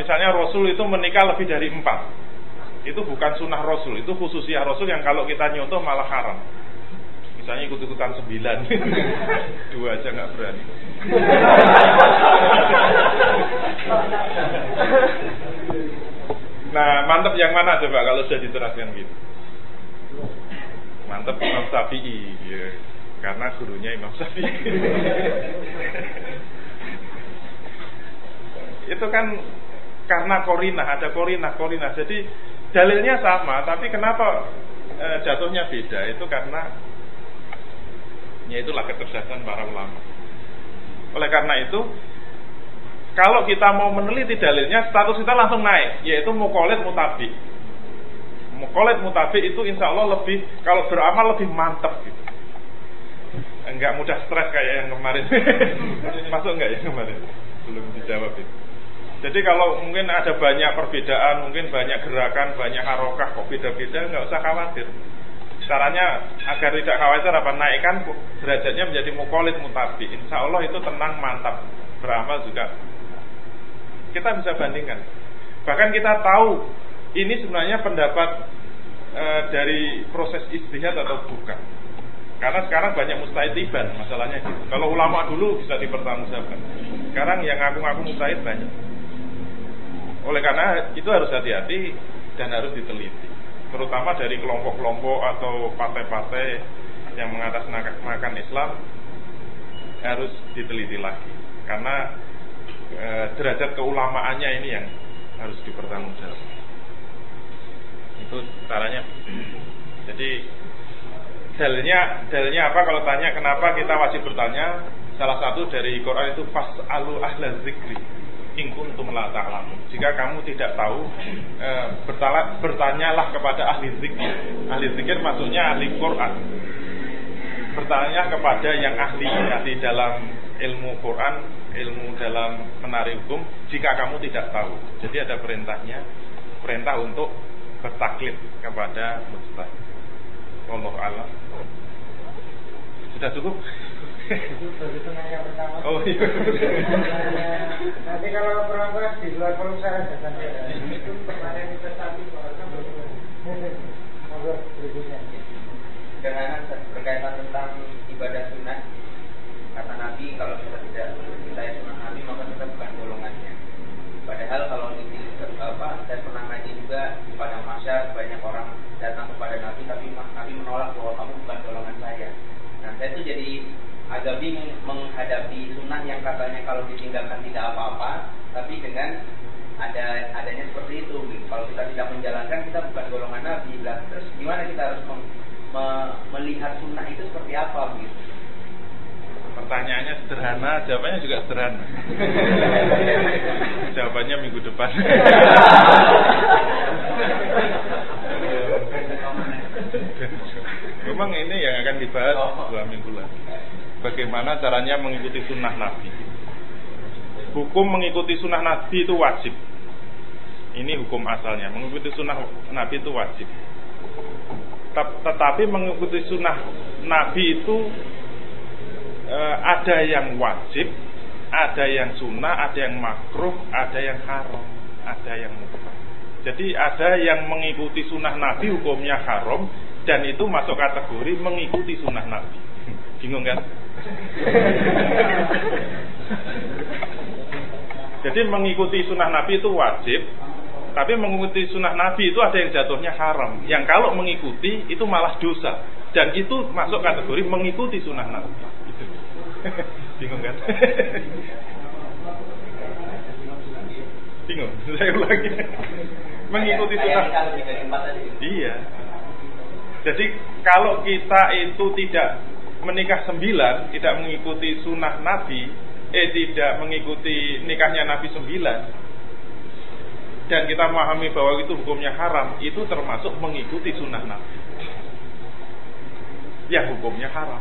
misalnya Rasul itu menikah lebih dari empat. Itu bukan sunnah Rasul, itu khususnya Rasul yang kalau kita nyontoh malah haram misalnya ikut-ikutan sembilan. Dua aja nggak berani. Nah mantep yang mana coba kalau sudah diteraskan gitu? Mantep Imam Syafi'i ya. karena gurunya Imam Syafi'i. Itu kan karena korina ada korina korina jadi dalilnya sama tapi kenapa e, jatuhnya beda? Itu karena Yaitulah kecerdasan para ulama. Oleh karena itu, kalau kita mau meneliti dalilnya, status kita langsung naik, yaitu mukolit mutabi. Mukolit mutabi itu insya Allah lebih, kalau beramal lebih mantap gitu. Enggak mudah stres kayak yang kemarin. Masuk enggak ya kemarin? Belum dijawab itu. Jadi kalau mungkin ada banyak perbedaan, mungkin banyak gerakan, banyak harokah kok beda-beda, nggak usah khawatir caranya agar tidak khawatir apa naikkan derajatnya menjadi mukolit mutabi. Insya Allah itu tenang mantap. Beramal juga. Kita bisa bandingkan. Bahkan kita tahu ini sebenarnya pendapat e, dari proses istihad atau bukan. Karena sekarang banyak mustahid masalahnya gitu. kalau ulama dulu bisa dipertanggungjawabkan. Sekarang yang ngaku-ngaku mustahid banyak. Oleh karena itu harus hati-hati dan harus diteliti terutama dari kelompok-kelompok atau partai-partai yang mengatasnamakan Islam harus diteliti lagi. Karena e, derajat keulamaannya ini yang harus dipertanggungjawabkan. Itu caranya. Jadi dalilnya dalilnya apa? Kalau tanya kenapa kita wajib bertanya salah satu dari Quran itu pas alu ahla zikri in kuntum la ta'lamun. Jika kamu tidak tahu, e, bertala, bertanyalah kepada ahli zikir. Ahli zikir maksudnya ahli Quran. Bertanya kepada yang ahli, ahli dalam ilmu Quran, ilmu dalam menari hukum, jika kamu tidak tahu. Jadi ada perintahnya, perintah untuk bertaklid kepada mustahil. Allah Allah. Sudah cukup? Itu begitu nanya pertama oh iya. Nanti kalau perempuan di luar perusahaan jangan itu pertanyaan investasi monggo berikutnya. Dengan berkaitan tentang ibadah sunnah kata Nabi kalau kita tidak mencintai sunnah Nabi maka kita bukan golongannya. Padahal kalau ini apa saya pernah ngaji juga pada masa banyak orang datang kepada Nabi tapi Nabi menolak bahwa kamu bukan golongan saya. Nah saya itu jadi agak bingung menghadapi sunnah yang katanya kalau ditinggalkan tidak apa-apa, tapi dengan ada adanya seperti itu. Gitu. Kalau kita tidak menjalankan kita bukan golongan Nabi. Lah, terus gimana kita harus me melihat sunnah itu seperti apa begitu? Pertanyaannya sederhana, jawabannya juga sederhana. jawabannya minggu depan. Memang ini yang akan dibahas dua minggu lagi. Bagaimana caranya mengikuti sunnah Nabi? Hukum mengikuti sunnah Nabi itu wajib. Ini hukum asalnya. Mengikuti sunnah Nabi itu wajib tetapi mengikuti sunnah Nabi itu e, ada yang wajib, ada yang sunnah, ada yang makruh, ada yang haram, ada yang mubah. Jadi ada yang mengikuti sunnah Nabi hukumnya haram dan itu masuk kategori mengikuti sunnah Nabi. Bingung kan? Jadi mengikuti sunnah Nabi itu wajib, tapi mengikuti sunnah Nabi itu ada yang jatuhnya haram. Yang kalau mengikuti itu malah dosa. Dan itu masuk kategori mengikuti sunnah Nabi. Gitu. Bingung kan? Bingung. Saya ulangi. Mengikuti sunnah. Iya. Jadi kalau kita itu tidak menikah sembilan, tidak mengikuti sunnah Nabi, eh tidak mengikuti nikahnya Nabi sembilan, dan kita memahami bahwa itu hukumnya haram, itu termasuk mengikuti sunnah Nabi. Ya hukumnya haram.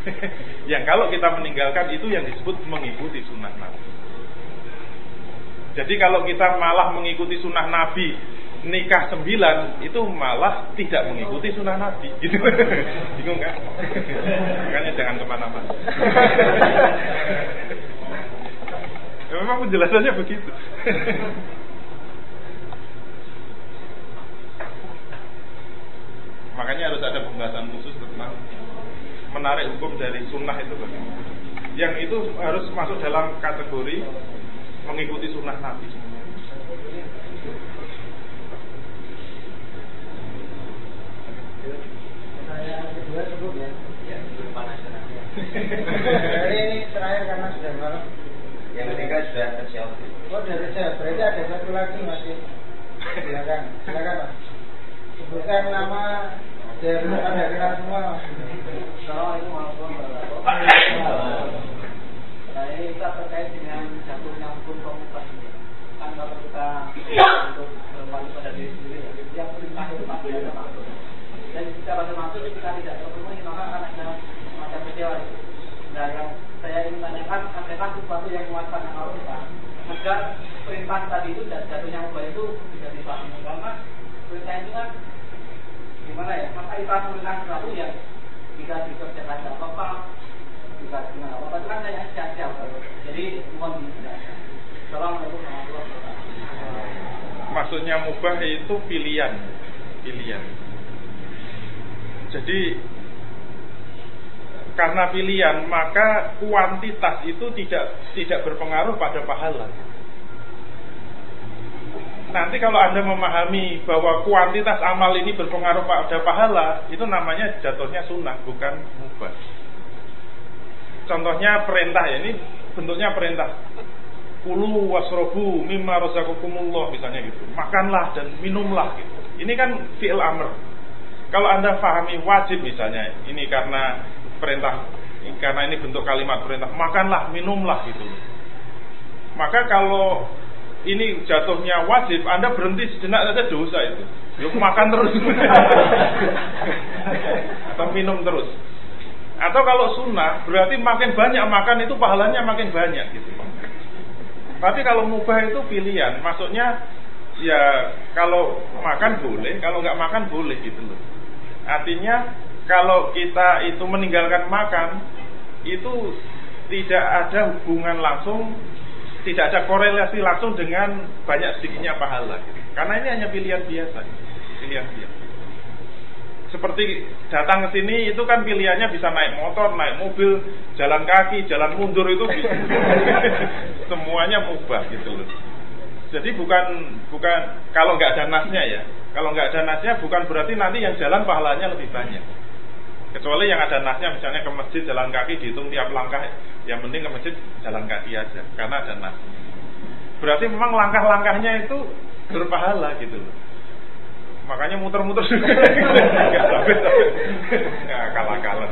yang kalau kita meninggalkan itu yang disebut mengikuti sunnah Nabi. Jadi kalau kita malah mengikuti sunnah Nabi nikah sembilan itu malah tidak mengikuti sunnah Nabi. Gitu. Bingung kan? Makanya jangan ke mana-mana. Memang penjelasannya begitu. Makanya harus ada pembahasan khusus tentang menarik hukum dari sunnah itu Yang itu harus masuk dalam kategori mengikuti sunnah Nabi. Ini terakhir karena sudah malam. Yang ketiga sudah tersiap. Oh, sudah tersiap. Berarti ada satu lagi masih. Silakan, silakan. Sebutkan nama Ya, ada kenal semua. Assalamualaikum warahmatullahi wabarakatuh. Nah, ini kita terkait dengan jatuhnya hukum komunitas ini. Kan kalau kita untuk berwali pada diri sendiri, ya, yang perintah itu pasti ada maksud. Dan jika pada maksud kita tidak terpenuhi, maka akan ada semacam kecewa itu. Nah, yang saya ingin tanyakan, adalah sesuatu yang menguatkan akal kita agar perintah tadi itu dan jatuhnya ubah itu bisa dipahami. Karena perintah itu kan gimana ya? Maka itu melakukan sesuatu yang bisa dikerjakan. Tidak apa-apa. Bisa gimana? Apa itu kan hanya sia-sia jadi mohon dijelaskan. Assalamualaikum warahmatullahi wabarakatuh. Maksudnya mubah itu pilihan. Pilihan jadi karena pilihan maka kuantitas itu tidak tidak berpengaruh pada pahala nanti kalau Anda memahami bahwa kuantitas amal ini berpengaruh pada pahala, itu namanya jatuhnya sunnah, bukan mubah. Contohnya perintah ya, ini bentuknya perintah. Kulu wasrobu mimma rozakukumullah misalnya gitu. Makanlah dan minumlah gitu. Ini kan fi'il amr. Kalau Anda pahami wajib misalnya, ini karena perintah karena ini bentuk kalimat perintah, makanlah, minumlah gitu. Maka kalau ini jatuhnya wajib, Anda berhenti sejenak saja dosa itu. Yuk makan terus. Atau minum terus. Atau kalau sunnah, berarti makin banyak makan itu pahalanya makin banyak gitu. Tapi kalau mubah itu pilihan, maksudnya ya kalau makan boleh, kalau nggak makan boleh gitu loh. Artinya kalau kita itu meninggalkan makan, itu tidak ada hubungan langsung tidak ada korelasi langsung dengan banyak sedikitnya pahala. Karena ini hanya pilihan biasa, pilihan biasa. Seperti datang ke sini itu kan pilihannya bisa naik motor, naik mobil, jalan kaki, jalan mundur itu bisa. Semuanya mubah gitu loh. Jadi bukan bukan kalau nggak ada nasnya ya. Kalau nggak ada nasnya bukan berarti nanti yang jalan pahalanya lebih banyak. Kecuali yang ada nasnya misalnya ke masjid jalan kaki dihitung tiap langkah, yang penting ke masjid jalan kaki aja karena ada nas. Berarti memang langkah-langkahnya itu berpahala gitu loh. Makanya muter-muter kalah-kalah.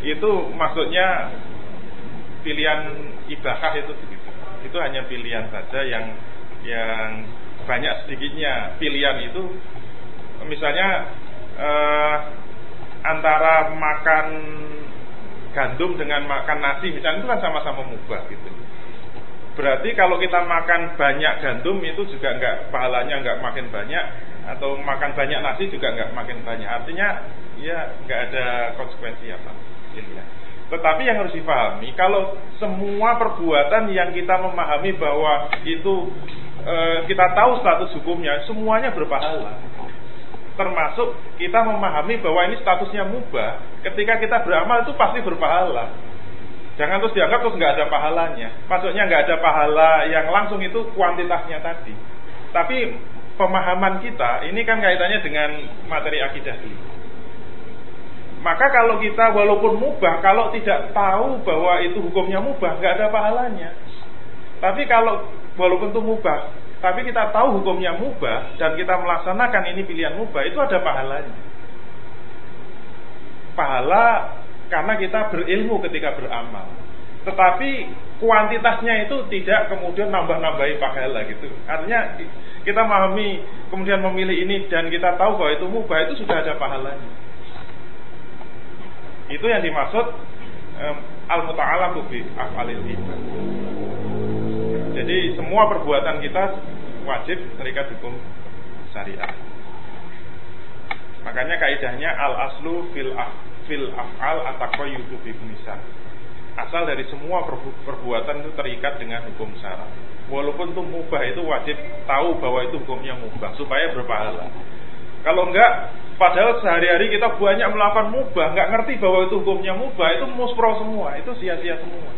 Itu maksudnya pilihan ibahah itu begitu. Itu hanya pilihan saja yang yang banyak sedikitnya pilihan itu misalnya eh, antara makan gandum dengan makan nasi misalnya itu kan sama-sama mubah gitu. Berarti kalau kita makan banyak gandum itu juga nggak pahalanya nggak makin banyak atau makan banyak nasi juga nggak makin banyak. Artinya ya nggak ada konsekuensi apa. Ya. Tetapi yang harus dipahami kalau semua perbuatan yang kita memahami bahwa itu e, kita tahu status hukumnya semuanya berpahala termasuk kita memahami bahwa ini statusnya mubah. Ketika kita beramal itu pasti berpahala. Jangan terus dianggap terus nggak ada pahalanya. Maksudnya nggak ada pahala yang langsung itu kuantitasnya tadi. Tapi pemahaman kita ini kan kaitannya dengan materi akidah ini. Maka kalau kita walaupun mubah, kalau tidak tahu bahwa itu hukumnya mubah, nggak ada pahalanya. Tapi kalau walaupun itu mubah, tapi kita tahu hukumnya mubah dan kita melaksanakan ini pilihan mubah itu ada pahalanya. Pahala karena kita berilmu ketika beramal. Tetapi kuantitasnya itu tidak kemudian nambah-nambahi pahala gitu. Artinya kita memahami kemudian memilih ini dan kita tahu bahwa itu mubah itu sudah ada pahalanya. Itu yang dimaksud um, al-muta'alaku bi af'alil iman. Jadi semua perbuatan kita wajib terikat hukum syariat. Makanya kaidahnya al aslu fil af, fil af'al ataqayyudu Asal dari semua perbuatan itu terikat dengan hukum syara. Walaupun itu mubah itu wajib tahu bahwa itu hukumnya mubah supaya berpahala. Kalau enggak, padahal sehari-hari kita banyak melakukan mubah, enggak ngerti bahwa itu hukumnya mubah, itu muspro semua, itu sia-sia semua.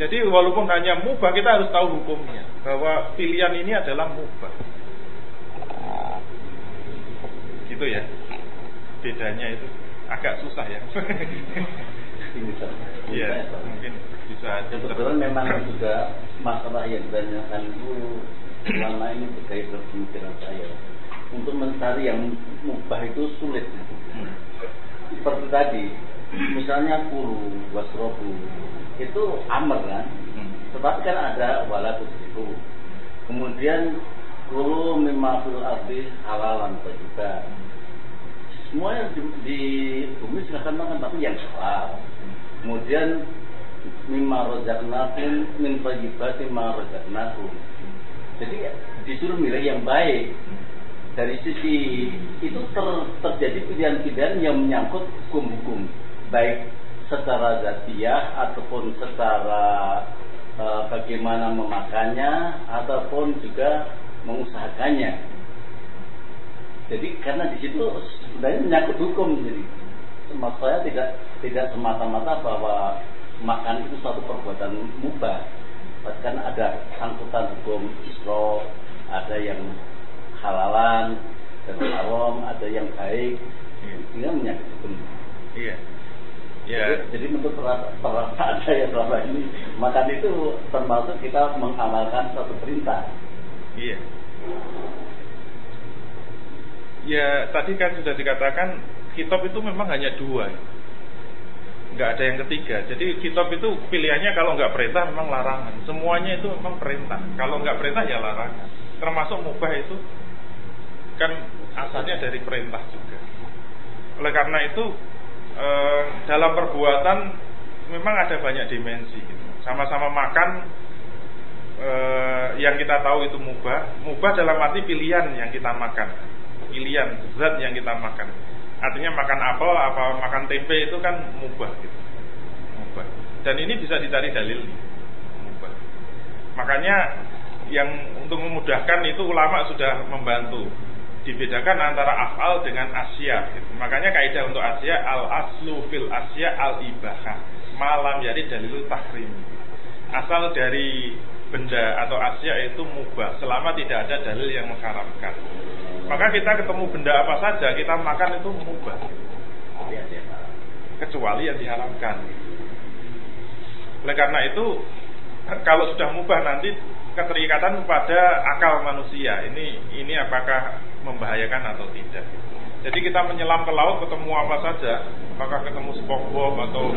Jadi walaupun hanya mubah kita harus tahu hukumnya bahwa pilihan ini adalah mubah. Gitu ya. Bedanya itu agak susah ya. Iya, mungkin bisa. Kebetulan memang juga masalah yang ditanyakan itu selama ini terkait dengan pemikiran saya. Untuk mencari yang mubah itu sulit. Hmm. Seperti tadi, misalnya kuru, wasrobu, itu amr kan? Hmm. tetapi kan ada wala itu. Kemudian kulu mimma fil ardi halalan juga semua yang di, di bumi silahkan makan tapi yang halal. Kemudian mimma rojaknakum min fajibati ma rojaknakum jadi disuruh milih yang baik. Dari sisi itu ter, terjadi pilihan-pilihan yang menyangkut hukum-hukum baik secara zatiah ataupun secara e, bagaimana memakannya ataupun juga mengusahakannya. Jadi karena di situ sebenarnya menyangkut hukum jadi maksud saya tidak tidak semata-mata bahwa makan itu suatu perbuatan mubah. Bahkan ada sangkutan hukum isro, ada yang halalan, dan haram, ada yang baik. Ini menyangkut hukum. Iya. Ya. Jadi, jadi menurut perasaan saya selama ini makan itu termasuk kita mengamalkan satu perintah. Iya. Ya tadi kan sudah dikatakan kitab itu memang hanya dua, nggak ada yang ketiga. Jadi kitab itu pilihannya kalau nggak perintah memang larangan. Semuanya itu memang perintah. Kalau nggak perintah ya larangan. Termasuk mubah itu kan asalnya dari perintah juga. Oleh karena itu e, dalam perbuatan memang ada banyak dimensi gitu. Sama-sama makan e, yang kita tahu itu mubah, mubah dalam arti pilihan yang kita makan. Pilihan zat yang kita makan. Artinya makan apel apa makan tempe itu kan mubah gitu. Mubah. Dan ini bisa dicari dalil mubah. Makanya yang untuk memudahkan itu ulama sudah membantu dibedakan antara afal dengan asya. Gitu. Makanya kaidah untuk asya al aslu fil asya al ibahah. Malam jadi dalil tahrim. Asal dari benda atau asya itu mubah selama tidak ada dalil yang mengharamkan. Maka kita ketemu benda apa saja kita makan itu mubah. Kecuali yang diharamkan. Oleh karena itu kalau sudah mubah nanti keterikatan pada akal manusia. Ini ini apakah membahayakan atau tidak? Jadi kita menyelam ke laut ketemu apa saja, apakah ketemu SpongeBob atau.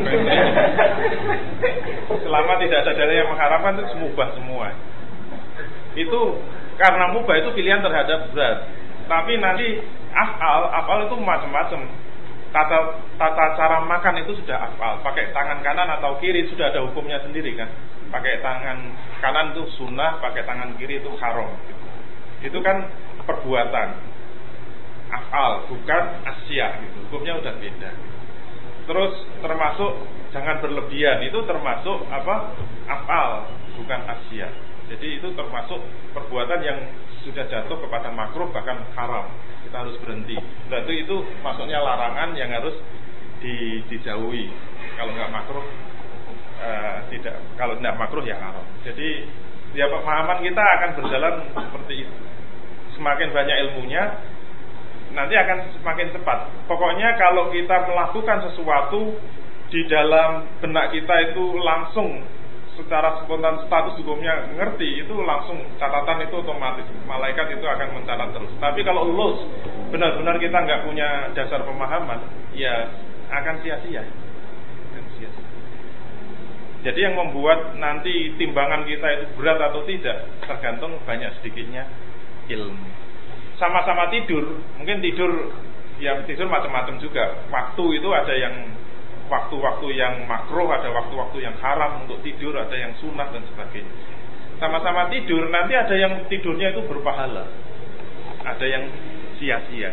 Selama tidak ada dalil yang mengharapkan itu mubah semua. Itu karena mubah itu pilihan terhadap berat. Tapi nanti afal, afal itu macam-macam. Tata, tata cara makan itu sudah afal. Pakai tangan kanan atau kiri sudah ada hukumnya sendiri kan. Pakai tangan kanan itu sunnah, pakai tangan kiri itu haram. Itu kan perbuatan afal bukan asya gitu. Hukumnya udah beda. Terus termasuk jangan berlebihan itu termasuk apa? afal bukan asya. Jadi itu termasuk perbuatan yang sudah jatuh kepada makruh bahkan haram. Kita harus berhenti. Berarti itu masuknya larangan yang harus di, dijauhi. Kalau nggak makruh uh, tidak. Kalau tidak makruh ya haram. Jadi ya pemahaman kita akan berjalan seperti itu. Semakin banyak ilmunya, nanti akan semakin cepat. Pokoknya kalau kita melakukan sesuatu di dalam benak kita itu langsung secara spontan status hukumnya ngerti itu langsung catatan itu otomatis. Malaikat itu akan mencatat terus. Tapi kalau lulus benar-benar kita nggak punya dasar pemahaman ya akan sia-sia. Jadi yang membuat nanti timbangan kita itu berat atau tidak tergantung banyak sedikitnya ilmu sama-sama tidur, mungkin tidur ya tidur macam-macam juga. Waktu itu ada yang waktu-waktu yang makruh, ada waktu-waktu yang haram untuk tidur, ada yang sunat dan sebagainya. Sama-sama tidur, nanti ada yang tidurnya itu berpahala, ada yang sia-sia.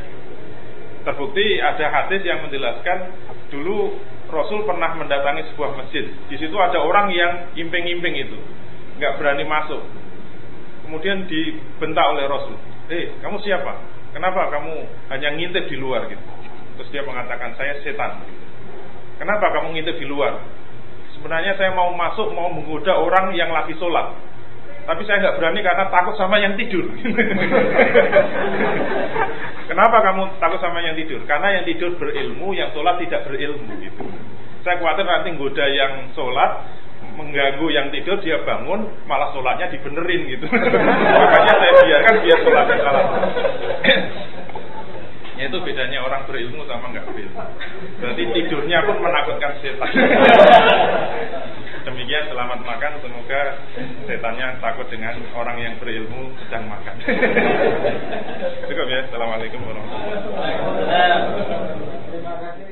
Terbukti ada hadis yang menjelaskan dulu Rasul pernah mendatangi sebuah masjid. Di situ ada orang yang imping-imping itu, nggak berani masuk. Kemudian dibentak oleh Rasul eh kamu siapa? Kenapa kamu hanya ngintip di luar gitu? Terus dia mengatakan saya setan. Kenapa kamu ngintip di luar? Sebenarnya saya mau masuk mau menggoda orang yang lagi sholat. Tapi saya nggak berani karena takut sama yang tidur. Kenapa kamu takut sama yang tidur? Karena yang tidur berilmu, yang sholat tidak berilmu gitu. Saya khawatir nanti goda yang sholat mengganggu yang tidur dia bangun malah sholatnya dibenerin gitu. Makanya saya biarkan biar sholatnya salah. Ya itu bedanya orang berilmu sama nggak berilmu. Berarti tidurnya pun menakutkan setan. Demikian selamat makan. Semoga setannya takut dengan orang yang berilmu sedang makan. Cukup ya. Assalamualaikum warahmatullahi wabarakatuh